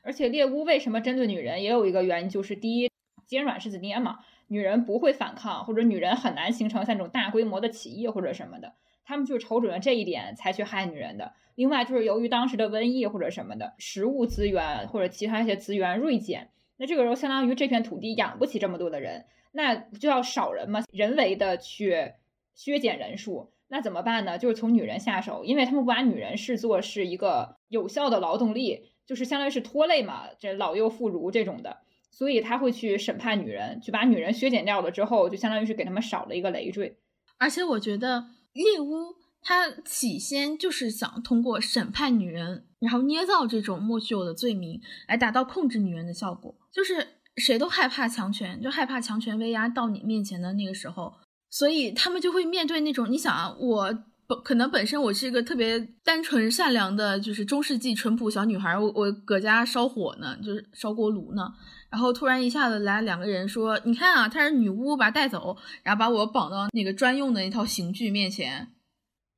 而且猎巫为什么针对女人，也有一个原因，就是第一，尖软柿子捏嘛，女人不会反抗，或者女人很难形成像这种大规模的起义或者什么的，他们就瞅准了这一点才去害女人的。另外就是由于当时的瘟疫或者什么的，食物资源或者其他一些资源锐减，那这个时候相当于这片土地养不起这么多的人，那就要少人嘛，人为的去削减人数，那怎么办呢？就是从女人下手，因为他们不把女人视作是一个有效的劳动力。就是相当于是拖累嘛，这老幼妇孺这种的，所以他会去审判女人，就把女人削减掉了之后，就相当于是给他们少了一个累赘。而且我觉得猎巫他起先就是想通过审判女人，然后捏造这种莫须有的罪名，来达到控制女人的效果。就是谁都害怕强权，就害怕强权威压到你面前的那个时候，所以他们就会面对那种你想啊，我本可能本身我是一个特别单纯善良的，就是中世纪淳朴小女孩，我我搁家烧火呢，就是烧锅炉呢，然后突然一下子来两个人说，你看啊，她是女巫，把她带走，然后把我绑到那个专用的那套刑具面前。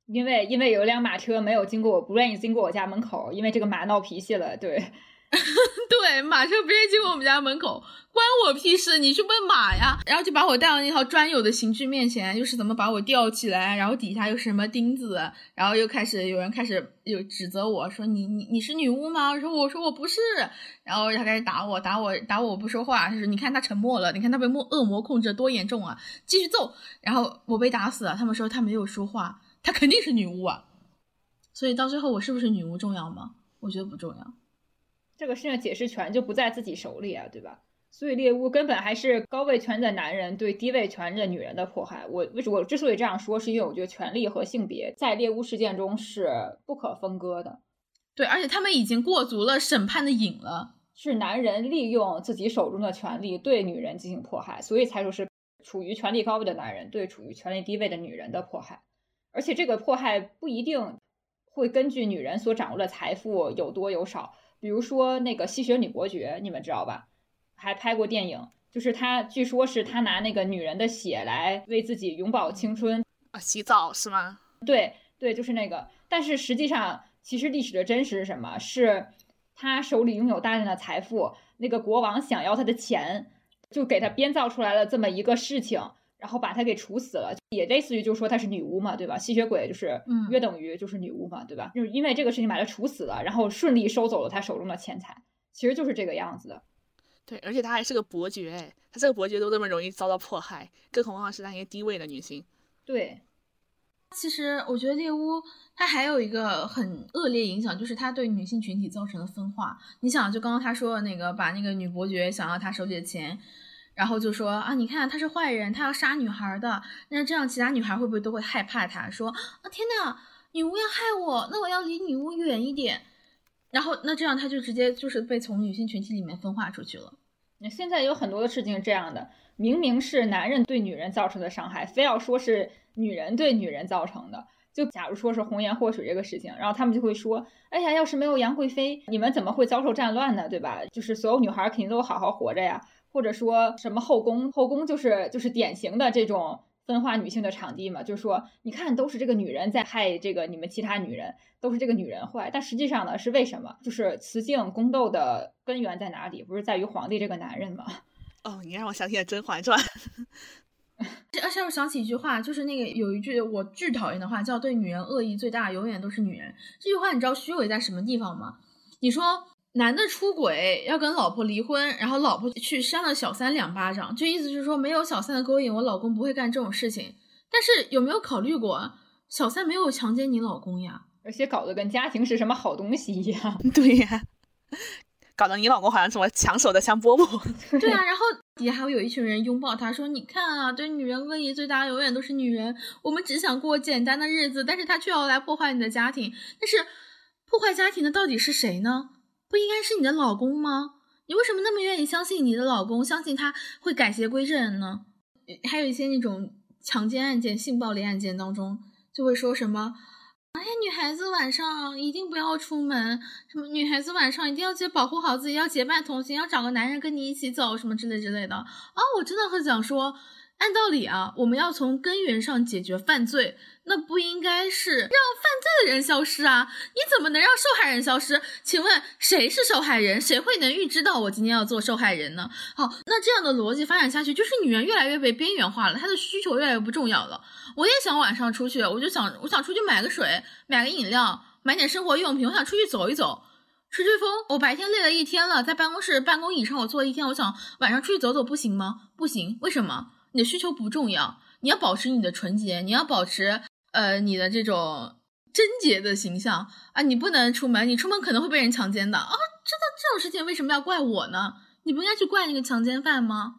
因为因为有辆马车没有经过我，不愿意经过我家门口，因为这个马闹脾气了，对。*laughs* 对，马车不愿意经过我们家门口，关我屁事！你去问马呀。然后就把我带到那套专有的刑具面前，又是怎么把我吊起来，然后底下又是什么钉子，然后又开始有人开始又指责我说你你你是女巫吗？我说我说我不是，然后他开始打我打我打我，我不说话。他说你看他沉默了，你看他被魔恶魔控制多严重啊！继续揍，然后我被打死了。他们说他没有说话。她肯定是女巫啊，所以到最后我是不是女巫重要吗？我觉得不重要。这个事情解释权就不在自己手里啊，对吧？所以猎巫根本还是高位权的男人对低位权的女人的迫害。我为什么我之所以这样说，是因为我觉得权力和性别在猎巫事件中是不可分割的。对，而且他们已经过足了审判的瘾了。是男人利用自己手中的权力对女人进行迫害，所以才说是处于权力高位的男人对处于权力低位的女人的迫害。而且这个迫害不一定会根据女人所掌握的财富有多有少，比如说那个吸血女伯爵，你们知道吧？还拍过电影，就是他，据说是他拿那个女人的血来为自己永葆青春啊，洗澡是吗？对对，就是那个。但是实际上，其实历史的真实是什么？是他手里拥有大量的财富，那个国王想要他的钱，就给他编造出来了这么一个事情。然后把她给处死了，也类似于就是说她是女巫嘛，对吧？吸血鬼就是约等于就是女巫嘛，对吧？就是因为这个事情把她处死了，然后顺利收走了她手中的钱财，其实就是这个样子的。对，而且她还是个伯爵，她这个伯爵都这么容易遭到迫害，更何况是那些低位的女性。对，其实我觉得猎巫它还有一个很恶劣影响，就是它对女性群体造成了分化。你想，就刚刚他说的那个，把那个女伯爵想要她手里的钱。然后就说啊，你看他是坏人，他要杀女孩的。那这样其他女孩会不会都会害怕他？说啊，天呐，女巫要害我，那我要离女巫远一点。然后那这样他就直接就是被从女性群体里面分化出去了。那现在有很多的事情是这样的，明明是男人对女人造成的伤害，非要说是女人对女人造成的。就假如说是红颜祸水这个事情，然后他们就会说，哎呀，要是没有杨贵妃，你们怎么会遭受战乱呢？对吧？就是所有女孩肯定都好好活着呀。或者说什么后宫，后宫就是就是典型的这种分化女性的场地嘛，就是说，你看都是这个女人在害这个你们其他女人，都是这个女人坏。但实际上呢，是为什么？就是雌竞宫斗的根源在哪里？不是在于皇帝这个男人吗？*laughs* 哦，你让我想起了《甄嬛传》。*laughs* 而且我想起一句话，就是那个有一句我巨讨厌的话，叫“对女人恶意最大，永远都是女人”。这句话你知道虚伪在什么地方吗？你说。男的出轨要跟老婆离婚，然后老婆去扇了小三两巴掌，就意思是说没有小三的勾引，我老公不会干这种事情。但是有没有考虑过，小三没有强奸你老公呀？而且搞得跟家庭是什么好东西一样。*laughs* 对呀，搞得你老公好像什么抢手的香饽饽。*laughs* 对啊，然后底下还会有一群人拥抱他，说：“你看啊，对女人恶意最大，永远都是女人。我们只想过简单的日子，但是他却要来破坏你的家庭。但是破坏家庭的到底是谁呢？”不应该是你的老公吗？你为什么那么愿意相信你的老公，相信他会改邪归正呢？还有一些那种强奸案件、性暴力案件当中，就会说什么：“哎呀，女孩子晚上一定不要出门，什么女孩子晚上一定要记保护好自己，要结伴同行，要找个男人跟你一起走，什么之类之类的。”啊，我真的很想说。按道理啊，我们要从根源上解决犯罪，那不应该是让犯罪的人消失啊？你怎么能让受害人消失？请问谁是受害人？谁会能预知到我今天要做受害人呢？好，那这样的逻辑发展下去，就是女人越来越被边缘化了，她的需求越来越不重要了。我也想晚上出去，我就想，我想出去买个水，买个饮料，买点生活用品，我想出去走一走，吹吹风。我白天累了一天了，在办公室办公椅上我坐一天，我想晚上出去走走，不行吗？不行，为什么？你的需求不重要，你要保持你的纯洁，你要保持呃你的这种贞洁的形象啊！你不能出门，你出门可能会被人强奸的啊！这的这种事情为什么要怪我呢？你不应该去怪那个强奸犯吗？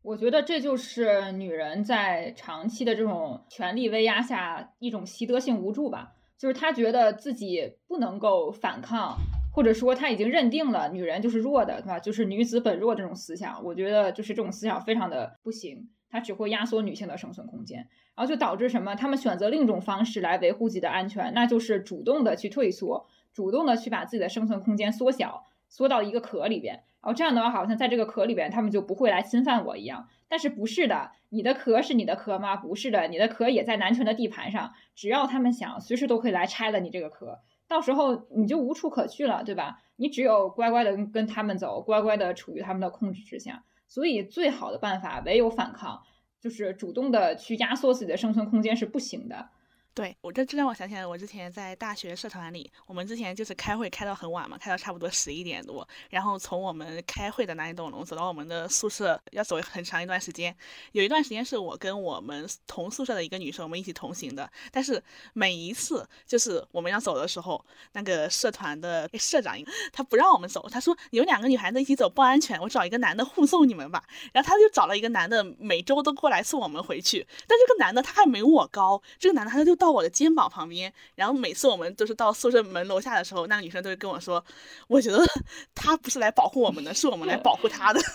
我觉得这就是女人在长期的这种权力威压下一种习得性无助吧，就是她觉得自己不能够反抗或者说他已经认定了女人就是弱的，对吧？就是女子本弱这种思想，我觉得就是这种思想非常的不行，它只会压缩女性的生存空间，然后就导致什么？他们选择另一种方式来维护自己的安全，那就是主动的去退缩，主动的去把自己的生存空间缩小，缩到一个壳里边。然后这样的话，好像在这个壳里边，他们就不会来侵犯我一样。但是不是的，你的壳是你的壳吗？不是的，你的壳也在男权的地盘上，只要他们想，随时都可以来拆了你这个壳。到时候你就无处可去了，对吧？你只有乖乖的跟他们走，乖乖的处于他们的控制之下。所以最好的办法唯有反抗，就是主动的去压缩自己的生存空间是不行的。对我这这让我想起来，我之前在大学社团里，我们之前就是开会开到很晚嘛，开到差不多十一点多，然后从我们开会的那一栋楼走到我们的宿舍，要走很长一段时间。有一段时间是我跟我们同宿舍的一个女生，我们一起同行的。但是每一次就是我们要走的时候，那个社团的社长他不让我们走，他说有两个女孩子一起走不安全，我找一个男的护送你们吧。然后他就找了一个男的，每周都过来送我们回去。但这个男的他还没我高，这个男的他就。到我的肩膀旁边，然后每次我们都是到宿舍门楼下的时候，那个女生都会跟我说：“我觉得 *laughs* 她不是来保护我们的，是我们来保护她的。*laughs* ”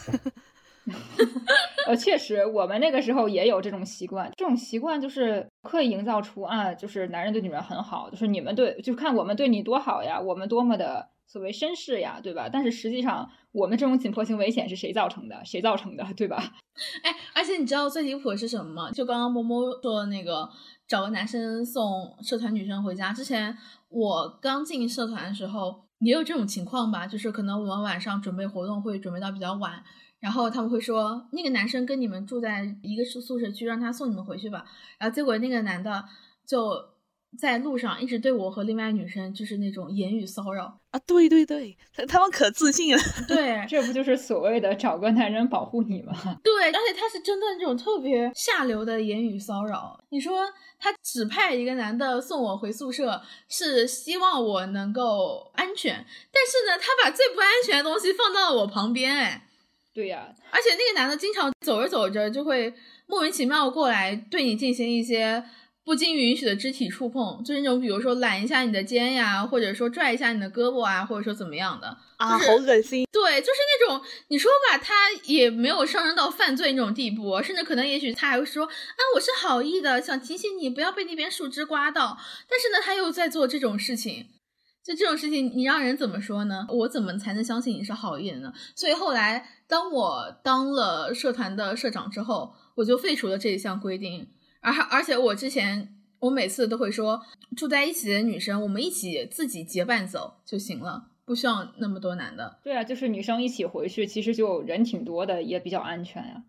呃，确实，我们那个时候也有这种习惯，这种习惯就是刻意营造出啊，就是男人对女人很好，就是你们对，就看我们对你多好呀，我们多么的所谓绅士呀，对吧？但是实际上，我们这种紧迫性危险是谁造成的？谁造成的？对吧？*laughs* 哎，而且你知道最离谱的是什么吗？就刚刚摸摸说的那个。找个男生送社团女生回家。之前我刚进社团的时候也有这种情况吧，就是可能我们晚上准备活动会准备到比较晚，然后他们会说那个男生跟你们住在一个宿宿舍区，让他送你们回去吧。然后结果那个男的就。在路上一直对我和另外女生就是那种言语骚扰啊！对对对，他他们可自信了。对，*laughs* 这不就是所谓的找个男人保护你吗？*laughs* 对，而且他是针对那种特别下流的言语骚扰。你说他指派一个男的送我回宿舍，是希望我能够安全，但是呢，他把最不安全的东西放到了我旁边。哎，对呀，而且那个男的经常走着走着就会莫名其妙过来对你进行一些。不经允许的肢体触碰，就是那种，比如说揽一下你的肩呀，或者说拽一下你的胳膊啊，或者说怎么样的啊，好恶心。对，就是那种你说吧，他也没有上升到犯罪那种地步，甚至可能也许他还会说啊，我是好意的，想提醒你不要被那边树枝刮到。但是呢，他又在做这种事情，就这种事情，你让人怎么说呢？我怎么才能相信你是好意的呢？所以后来，当我当了社团的社长之后，我就废除了这一项规定。而而且我之前我每次都会说，住在一起的女生，我们一起自己结伴走就行了，不需要那么多男的。对啊，就是女生一起回去，其实就人挺多的，也比较安全呀。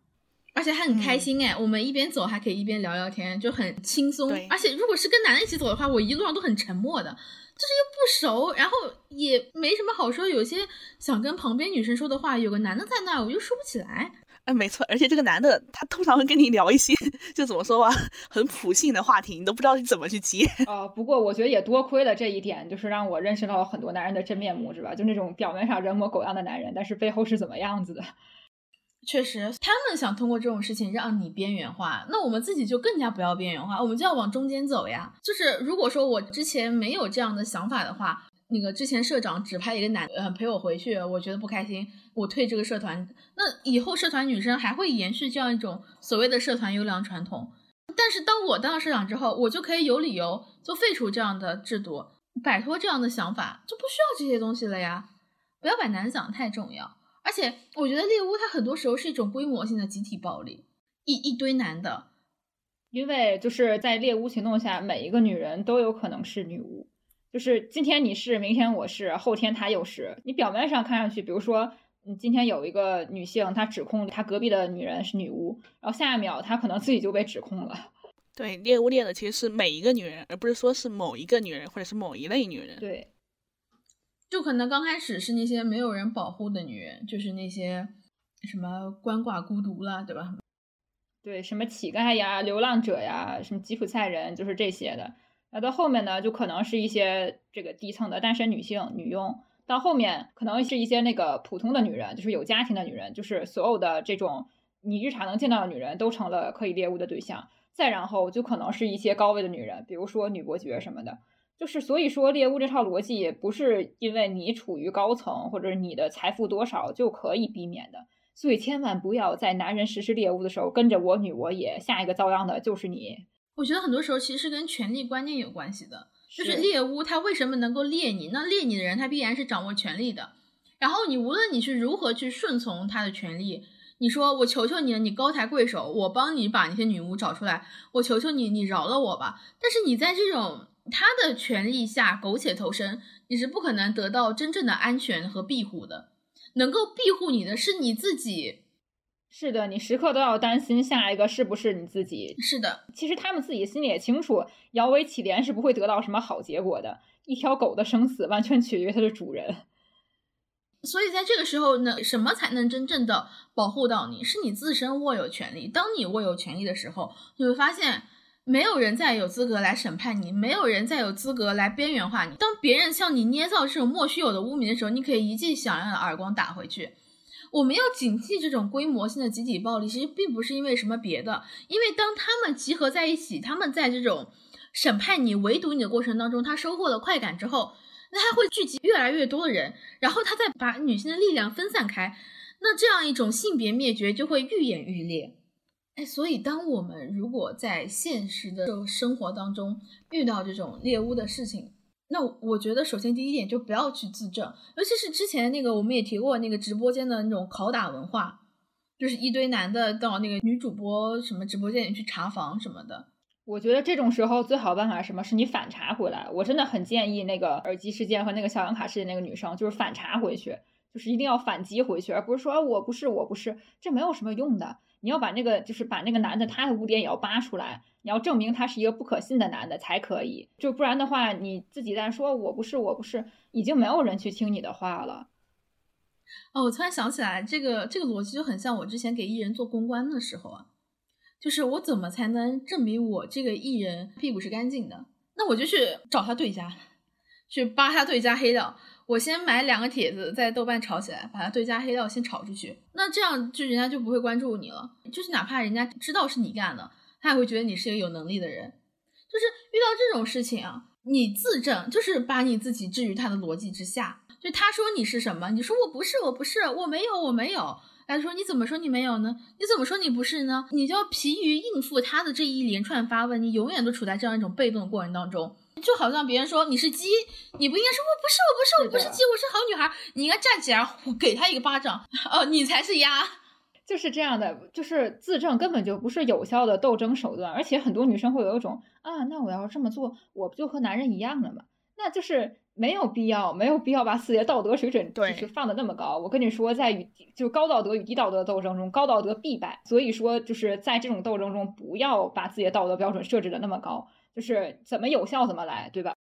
而且还很开心哎，我们一边走还可以一边聊聊天，就很轻松。而且如果是跟男的一起走的话，我一路上都很沉默的，就是又不熟，然后也没什么好说。有些想跟旁边女生说的话，有个男的在那，我又说不起来。哎，没错，而且这个男的他通常会跟你聊一些，就怎么说吧，很普性的话题，你都不知道你怎么去接。啊，不过我觉得也多亏了这一点，就是让我认识到了很多男人的真面目，是吧？就那种表面上人模狗样的男人，但是背后是怎么样子的？*laughs* 确实，他们想通过这种事情让你边缘化，那我们自己就更加不要边缘化，我们就要往中间走呀。就是如果说我之前没有这样的想法的话。那个之前社长指派一个男呃陪我回去，我觉得不开心，我退这个社团。那以后社团女生还会延续这样一种所谓的社团优良传统。但是当我当了社长之后，我就可以有理由就废除这样的制度，摆脱这样的想法，就不需要这些东西了呀。不要把男想太重要。而且我觉得猎巫它很多时候是一种规模性的集体暴力，一一堆男的，因为就是在猎巫行动下，每一个女人都有可能是女巫。就是今天你是，明天我是，后天他又是。你表面上看上去，比如说，你今天有一个女性，她指控她隔壁的女人是女巫，然后下一秒她可能自己就被指控了。*laughs* 对，猎巫猎的其实是每一个女人，而不是说是某一个女人或者是某一类女人。对，就可能刚开始是那些没有人保护的女人，就是那些什么鳏寡孤独啦，对吧？对，什么乞丐呀、流浪者呀、什么吉普赛人，就是这些的。那到后面呢，就可能是一些这个低层的单身女性、女佣；到后面可能是一些那个普通的女人，就是有家庭的女人，就是所有的这种你日常能见到的女人都成了可以猎物的对象。再然后就可能是一些高位的女人，比如说女伯爵什么的。就是所以说猎物这套逻辑也不是因为你处于高层或者你的财富多少就可以避免的，所以千万不要在男人实施猎物的时候跟着我女我也，下一个遭殃的就是你。我觉得很多时候其实是跟权力观念有关系的，就是猎巫他为什么能够猎你？那猎你的人他必然是掌握权力的，然后你无论你是如何去顺从他的权力。你说我求求你了，你高抬贵手，我帮你把那些女巫找出来，我求求你，你饶了我吧。但是你在这种他的权力下苟且偷生，你是不可能得到真正的安全和庇护的。能够庇护你的是你自己。是的，你时刻都要担心下一个是不是你自己。是的，其实他们自己心里也清楚，摇尾乞怜是不会得到什么好结果的。一条狗的生死完全取决于它的主人。*laughs* 所以在这个时候呢，什么才能真正的保护到你？是你自身握有权利。当你握有权利的时候，你会发现没有人再有资格来审判你，没有人再有资格来边缘化你。当别人向你捏造这种莫须有的污名的时候，你可以一记响亮的耳光打回去。我们要警惕这种规模性的集体暴力，其实并不是因为什么别的，因为当他们集合在一起，他们在这种审判你、围堵你的过程当中，他收获了快感之后。那他会聚集越来越多的人，然后他再把女性的力量分散开，那这样一种性别灭绝就会愈演愈烈。哎，所以当我们如果在现实的生活当中遇到这种猎巫的事情，那我觉得首先第一点就不要去自证，尤其是之前那个我们也提过那个直播间的那种拷打文化，就是一堆男的到那个女主播什么直播间里去查房什么的。我觉得这种时候最好办法是什么？是你反查回来。我真的很建议那个耳机事件和那个小杨卡事件那个女生，就是反查回去，就是一定要反击回去，而不是说我不是我不是，这没有什么用的。你要把那个就是把那个男的他的污点也要扒出来，你要证明他是一个不可信的男的才可以，就不然的话你自己在说我不是我不是，已经没有人去听你的话了。哦，我突然想起来，这个这个逻辑就很像我之前给艺人做公关的时候啊。就是我怎么才能证明我这个艺人屁股是干净的？那我就去找他对家，去扒他对家黑料。我先买两个帖子在豆瓣炒起来，把他对家黑料先炒出去。那这样就人家就不会关注你了。就是哪怕人家知道是你干的，他也会觉得你是一个有能力的人。就是遇到这种事情啊，你自证就是把你自己置于他的逻辑之下。就他说你是什么，你说我不是，我不是，我没有，我没有。他说：“你怎么说你没有呢？你怎么说你不是呢？你就要疲于应付他的这一连串发问，你永远都处在这样一种被动的过程当中。就好像别人说你是鸡，你不应该说我不是，我不是，我不是鸡，我是好女孩。你应该站起来给他一个巴掌。哦，你才是鸭，就是这样的。就是自证根本就不是有效的斗争手段，而且很多女生会有一种啊，那我要这么做，我不就和男人一样了吗？那就是。”没有必要，没有必要把自己的道德水准就是放的那么高。我跟你说，在与就高道德与低道德的斗争中，高道德必败。所以说，就是在这种斗争中，不要把自己的道德标准设置的那么高，就是怎么有效怎么来，对吧？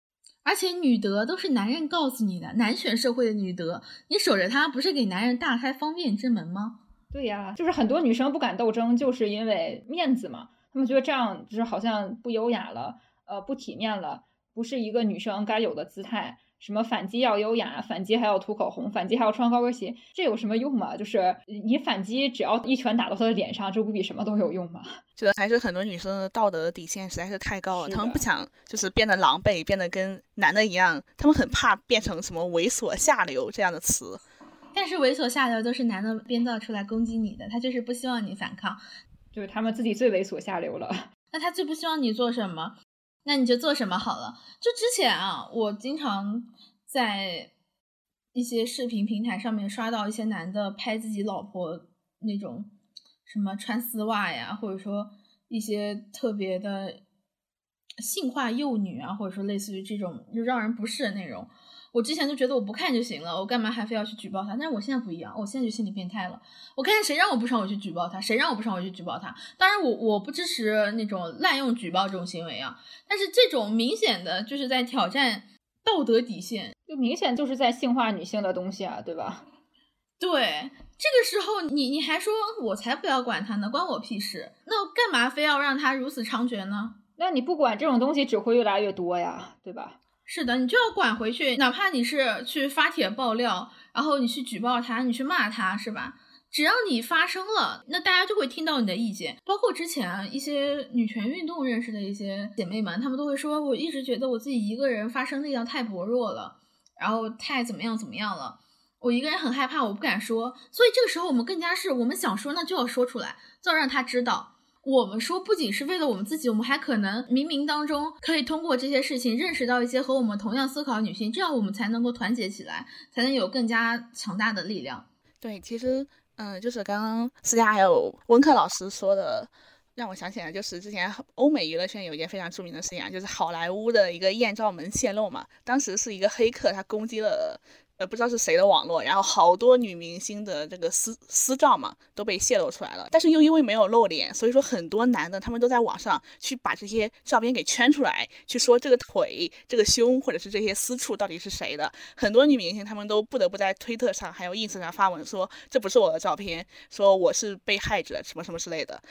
而且女德都是男人告诉你的，男权社会的女德，你守着它，不是给男人大开方便之门吗？对呀，就是很多女生不敢斗争，就是因为面子嘛，他们觉得这样就是好像不优雅了，呃，不体面了，不是一个女生该有的姿态。什么反击要优雅，反击还要涂口红，反击还要穿高跟鞋，这有什么用吗？就是你反击，只要一拳打到他的脸上，这不比什么都有用吗？*laughs* 觉得还是很多女生的道德底线实在是太高了，她们不想就是变得狼狈，变得跟男的一样，她们很怕变成什么猥琐下流这样的词。但是猥琐下流都是男的编造出来攻击你的，他就是不希望你反抗，就是他们自己最猥琐下流了。*laughs* 那他最不希望你做什么？那你就做什么好了。就之前啊，我经常在一些视频平台上面刷到一些男的拍自己老婆那种什么穿丝袜呀，或者说一些特别的性化幼女啊，或者说类似于这种就让人不适的内容。我之前就觉得我不看就行了，我干嘛还非要去举报他？但是我现在不一样，我现在就心理变态了。我看见谁让我不上，我去举报他；谁让我不上，我去举报他。当然，我我不支持那种滥用举报这种行为啊。但是这种明显的就是在挑战道德底线，就明显就是在性化女性的东西啊，对吧？*laughs* 对，这个时候你你还说我才不要管他呢，关我屁事？那干嘛非要让他如此猖獗呢？那你不管这种东西只会越来越多呀，对吧？是的，你就要管回去，哪怕你是去发帖爆料，然后你去举报他，你去骂他，是吧？只要你发声了，那大家就会听到你的意见。包括之前，一些女权运动认识的一些姐妹们，她们都会说，我一直觉得我自己一个人发声力量太薄弱了，然后太怎么样怎么样了。我一个人很害怕，我不敢说。所以这个时候，我们更加是我们想说，那就要说出来，就要让他知道。我们说不仅是为了我们自己，我们还可能冥冥当中可以通过这些事情认识到一些和我们同样思考的女性，这样我们才能够团结起来，才能有更加强大的力量。对，其实，嗯，就是刚刚思佳还有温克老师说的，让我想起来，就是之前欧美娱乐圈有一件非常著名的事情，就是好莱坞的一个艳照门泄露嘛，当时是一个黑客他攻击了。呃，不知道是谁的网络，然后好多女明星的这个私私照嘛都被泄露出来了，但是又因为没有露脸，所以说很多男的他们都在网上去把这些照片给圈出来，去说这个腿、这个胸或者是这些私处到底是谁的。很多女明星他们都不得不在推特上还有 ins 上发文说这不是我的照片，说我是被害者什么什么之类的，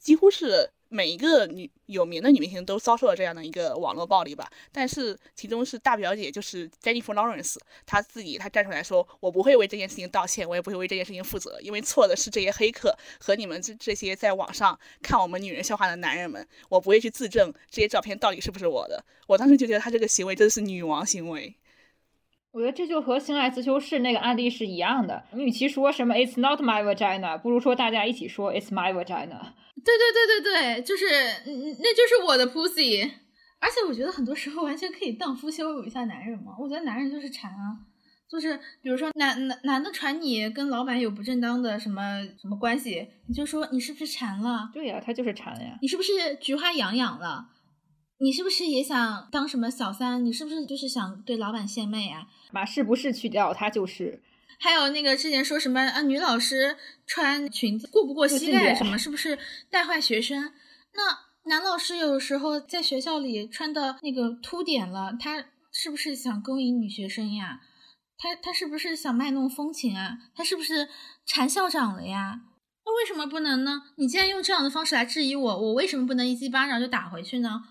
几乎是。每一个女有名的女明星都遭受了这样的一个网络暴力吧，但是其中是大表姐，就是 Jennifer Lawrence，她自己她站出来说，我不会为这件事情道歉，我也不会为这件事情负责，因为错的是这些黑客和你们这这些在网上看我们女人笑话的男人们，我不会去自证这些照片到底是不是我的。我当时就觉得她这个行为真的是女王行为。我觉得这就和性爱自修室那个案例是一样的，你与其说什么 It's not my vagina，不如说大家一起说 It's my vagina。对对对对对，就是，那就是我的 pussy。而且我觉得很多时候完全可以荡妇羞辱一下男人嘛。我觉得男人就是馋啊，就是比如说男男男的传你跟老板有不正当的什么什么关系，你就说你是不是馋了？对呀，他就是馋呀。你是不是菊花痒痒了？你是不是也想当什么小三？你是不是就是想对老板献媚啊？把是不是去掉，他就是。还有那个之前说什么啊，女老师穿裙子过不过膝盖什么，是不是带坏学生？那男老师有时候在学校里穿的那个凸点了，他是不是想勾引女学生呀？他他是不是想卖弄风情啊？他是不是缠校长了呀？那为什么不能呢？你既然用这样的方式来质疑我，我为什么不能一记巴掌就打回去呢？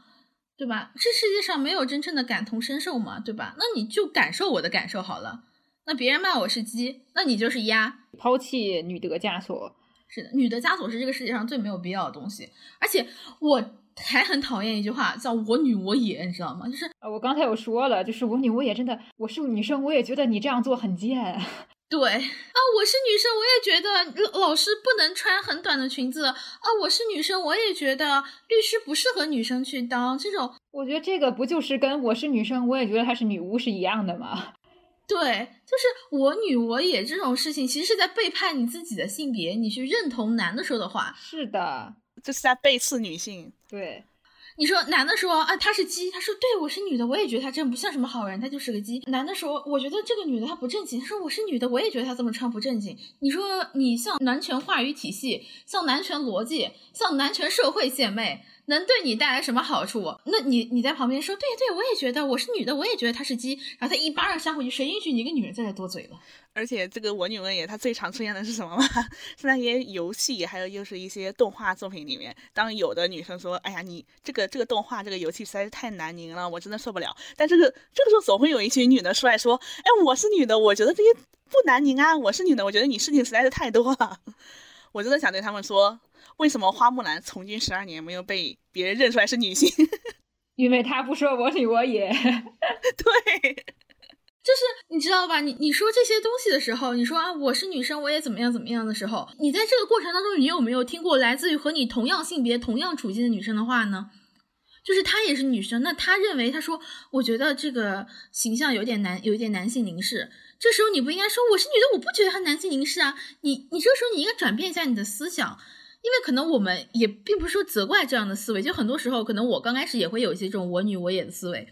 对吧？这世界上没有真正的感同身受嘛，对吧？那你就感受我的感受好了。那别人骂我是鸡，那你就是鸭。抛弃女德枷锁，是的，女德枷锁是这个世界上最没有必要的东西。而且我还很讨厌一句话，叫我女我也，你知道吗？就是啊，我刚才有说了，就是我女我也真的，我是女生，我也觉得你这样做很贱。对啊，我是女生，我也觉得老师不能穿很短的裙子啊。我是女生，我也觉得律师不适合女生去当这种。我觉得这个不就是跟我是女生，我也觉得她是女巫是一样的吗？*laughs* 对，就是我女我也这种事情，其实是在背叛你自己的性别，你去认同男的说的话。是的，这是在背刺女性。对，你说男的说啊，他是鸡，他说对我是女的，我也觉得他真不像什么好人，他就是个鸡。男的说，我觉得这个女的她不正经，他说我是女的，我也觉得她这么穿不正经。你说你像男权话语体系、像男权逻辑、像男权社会献媚。能对你带来什么好处？那你你在旁边说，对对，我也觉得我是女的，我也觉得她是鸡，然后他一巴掌扇回去，谁允许你一个女人在这多嘴了？而且这个我女问也，她最常出现的是什么吗？*laughs* 是那些游戏，还有又是一些动画作品里面，当有的女生说，哎呀，你这个这个动画这个游戏实在是太难拧了，我真的受不了。但这个这个时候总会有一群女的出来说，哎，我是女的，我觉得这些不难拧啊，我是女的，我觉得你事情实在是太多了。我真的想对他们说。为什么花木兰从军十二年没有被别人认出来是女性？*laughs* 因为她不说我女我也。对，*laughs* 就是你知道吧？你你说这些东西的时候，你说啊，我是女生，我也怎么样怎么样的时候，你在这个过程当中，你有没有听过来自于和你同样性别、同样处境的女生的话呢？就是她也是女生，那她认为她说，我觉得这个形象有点男，有一点男性凝视。这时候你不应该说我是女的，我不觉得她男性凝视啊。你你这时候你应该转变一下你的思想。因为可能我们也并不是说责怪这样的思维，就很多时候可能我刚开始也会有一些这种我女我也的思维，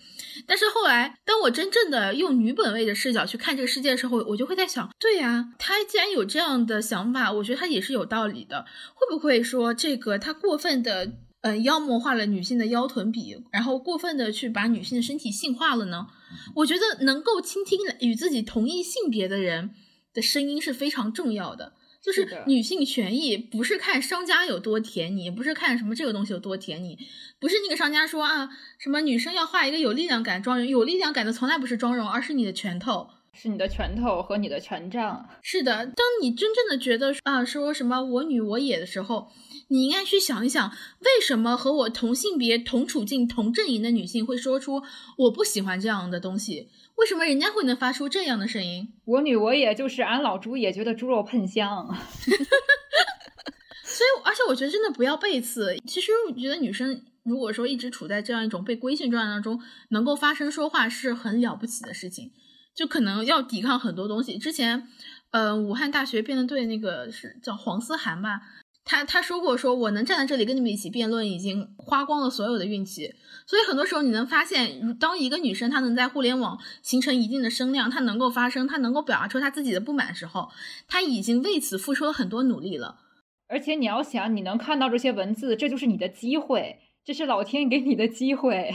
但是后来当我真正的用女本位的视角去看这个世界的时候，我就会在想，对呀，他既然有这样的想法，我觉得他也是有道理的。会不会说这个他过分的嗯妖魔化了女性的腰臀比，然后过分的去把女性的身体性化了呢？我觉得能够倾听与自己同一性别的人的声音是非常重要的。就是女性权益不是看商家有多舔你，不是看什么这个东西有多舔你，不是那个商家说啊什么女生要画一个有力量感妆容，有力量感的从来不是妆容，而是你的拳头。是你的拳头和你的权杖。是的，当你真正的觉得啊，说什么我女我也的时候，你应该去想一想，为什么和我同性别、同处境、同阵营的女性会说出我不喜欢这样的东西？为什么人家会能发出这样的声音？我女我也就是俺老朱也觉得猪肉喷香。*laughs* 所以，而且我觉得真的不要背刺。其实我觉得女生如果说一直处在这样一种被规训状态当中，能够发声说话是很了不起的事情。就可能要抵抗很多东西。之前，呃，武汉大学辩论队那个是叫黄思涵吧，他他说过，说我能站在这里跟你们一起辩论，已经花光了所有的运气。所以很多时候你能发现，当一个女生她能在互联网形成一定的声量，她能够发声，她能够表达出她自己的不满时候，她已经为此付出了很多努力了。而且你要想，你能看到这些文字，这就是你的机会，这是老天给你的机会。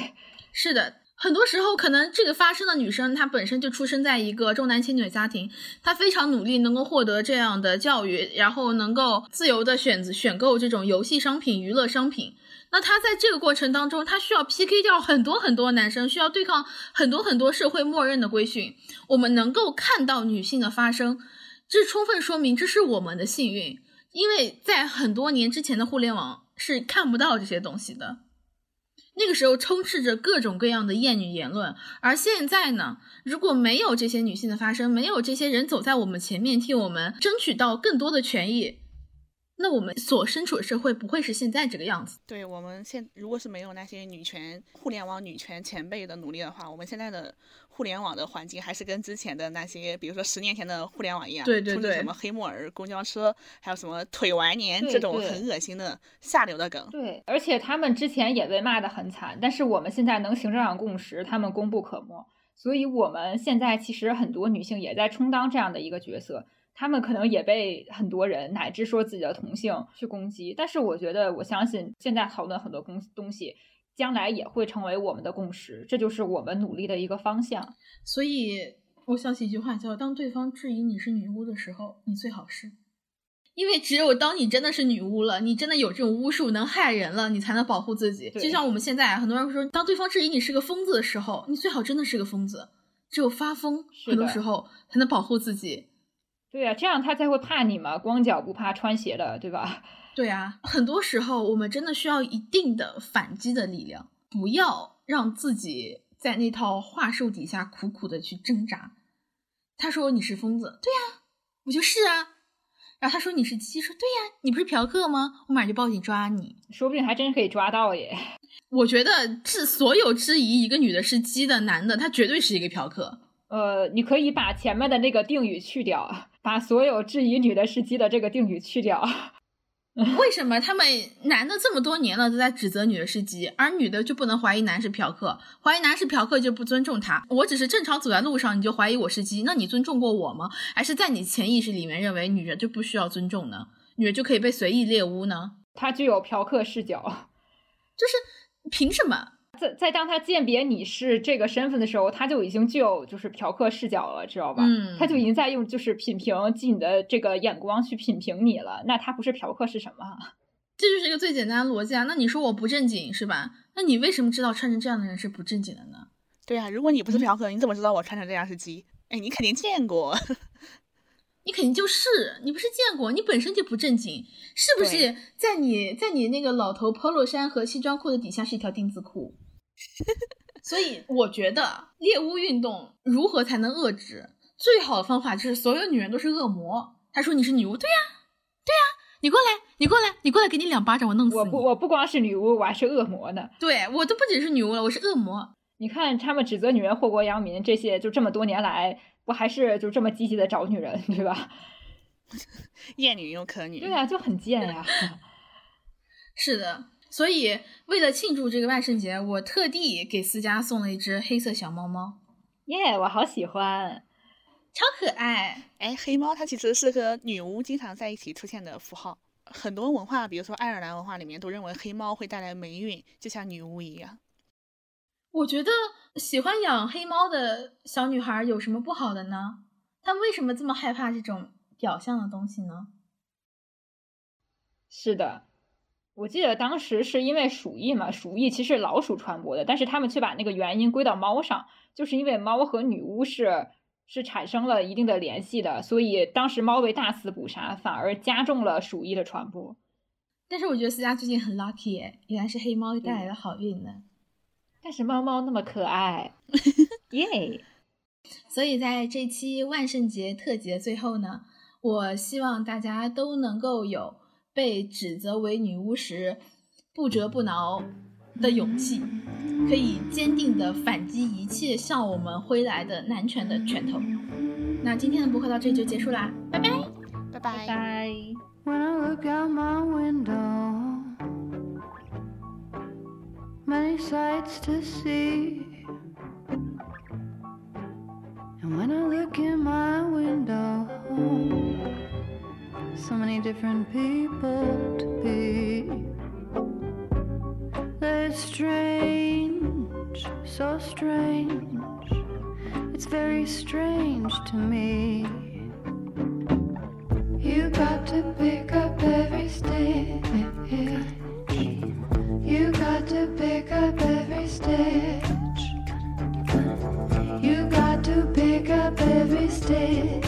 是的。很多时候，可能这个发生的女生，她本身就出生在一个重男轻女的家庭，她非常努力，能够获得这样的教育，然后能够自由的选择选购这种游戏商品、娱乐商品。那她在这个过程当中，她需要 PK 掉很多很多男生，需要对抗很多很多社会默认的规训。我们能够看到女性的发生，这充分说明这是我们的幸运，因为在很多年之前的互联网是看不到这些东西的。那个时候充斥着各种各样的厌女言论，而现在呢，如果没有这些女性的发声，没有这些人走在我们前面替我们争取到更多的权益，那我们所身处的社会不会是现在这个样子。对我们现如果是没有那些女权、互联网女权前辈的努力的话，我们现在的。互联网的环境还是跟之前的那些，比如说十年前的互联网一样，对对对，什么黑木耳公交车，还有什么腿完年这种很恶心的下流的梗。对，而且他们之前也被骂得很惨，但是我们现在能形成共识，他们功不可没。所以我们现在其实很多女性也在充当这样的一个角色，她们可能也被很多人乃至说自己的同性去攻击，但是我觉得，我相信现在讨论很多东东西。将来也会成为我们的共识，这就是我们努力的一个方向。所以，我想起一句话，叫“当对方质疑你是女巫的时候，你最好是”，因为只有当你真的是女巫了，你真的有这种巫术能害人了，你才能保护自己。就像我们现在很多人说，当对方质疑你是个疯子的时候，你最好真的是个疯子。只有发疯，很多时候才能保护自己。对呀，这样他才会怕你嘛，光脚不怕穿鞋的，对吧？*laughs* 对啊，很多时候我们真的需要一定的反击的力量，不要让自己在那套话术底下苦苦的去挣扎。他说你是疯子，对呀，我就是啊。然后他说你是鸡，说对呀，你不是嫖客吗？我马上就报警抓你，说不定还真可以抓到耶。*laughs* 我觉得质所有质疑一个女的是鸡的男的，他绝对是一个嫖客。呃，你可以把前面的那个定语去掉，把所有质疑女的是鸡的这个定语去掉。*laughs* 为什么他们男的这么多年了都在指责女的是鸡，而女的就不能怀疑男是嫖客？怀疑男是嫖客就不尊重他？我只是正常走在路上，你就怀疑我是鸡？那你尊重过我吗？还是在你潜意识里面认为女人就不需要尊重呢？女人就可以被随意猎污呢？他具有嫖客视角，就是凭什么？在在当他鉴别你是这个身份的时候，他就已经具有就是嫖客视角了，知道吧？嗯，他就已经在用就是品评，记你的这个眼光去品评你了。那他不是嫖客是什么？*laughs* 这就是一个最简单的逻辑啊。那你说我不正经是吧？那你为什么知道穿成这样的人是不正经的呢？对啊，如果你不是嫖客，你怎么知道我穿成这样是鸡？哎，你肯定见过。你肯定就是，你不是见过，你本身就不正经，是不是？在你在你那个老头 polo 衫和西装裤的底下是一条丁字裤，所以我觉得猎巫运动如何才能遏制？最好的方法就是所有女人都是恶魔。他说你是女巫，对呀，对呀，你过来，你过来，你过来，给你两巴掌，我弄死你。我不，我不光是女巫，我还是恶魔呢。对我都不仅是女巫了，我是恶魔。你看他们指责女人祸国殃民，这些就这么多年来。不还是就这么积极的找女人，对吧？*laughs* 厌女又可女，对呀，就很贱呀。*laughs* 是的，所以为了庆祝这个万圣节，我特地给思佳送了一只黑色小猫猫。耶，我好喜欢，超可爱。哎，黑猫它其实是和女巫经常在一起出现的符号。很多文化，比如说爱尔兰文化里面，都认为黑猫会带来霉运，就像女巫一样。我觉得喜欢养黑猫的小女孩有什么不好的呢？她为什么这么害怕这种表象的东西呢？是的，我记得当时是因为鼠疫嘛，鼠疫其实老鼠传播的，但是他们却把那个原因归到猫上，就是因为猫和女巫是是产生了一定的联系的，所以当时猫被大肆捕杀，反而加重了鼠疫的传播。但是我觉得思佳最近很 lucky 哎，原来是黑猫带来的好运呢。但是猫猫那么可爱，*laughs* 耶！所以在这期万圣节特辑的最后呢，我希望大家都能够有被指责为女巫时不折不挠的勇气，可以坚定地反击一切向我们挥来的男权的拳头。那今天的播客到这里就结束啦，拜拜，拜拜。拜。When I look out my window, many sights to see. And when I look in my window, so many different people to be. They're strange, so strange. It's very strange to me. You got to pick up every stitch. You got to pick up every stitch. You got to pick up every stitch.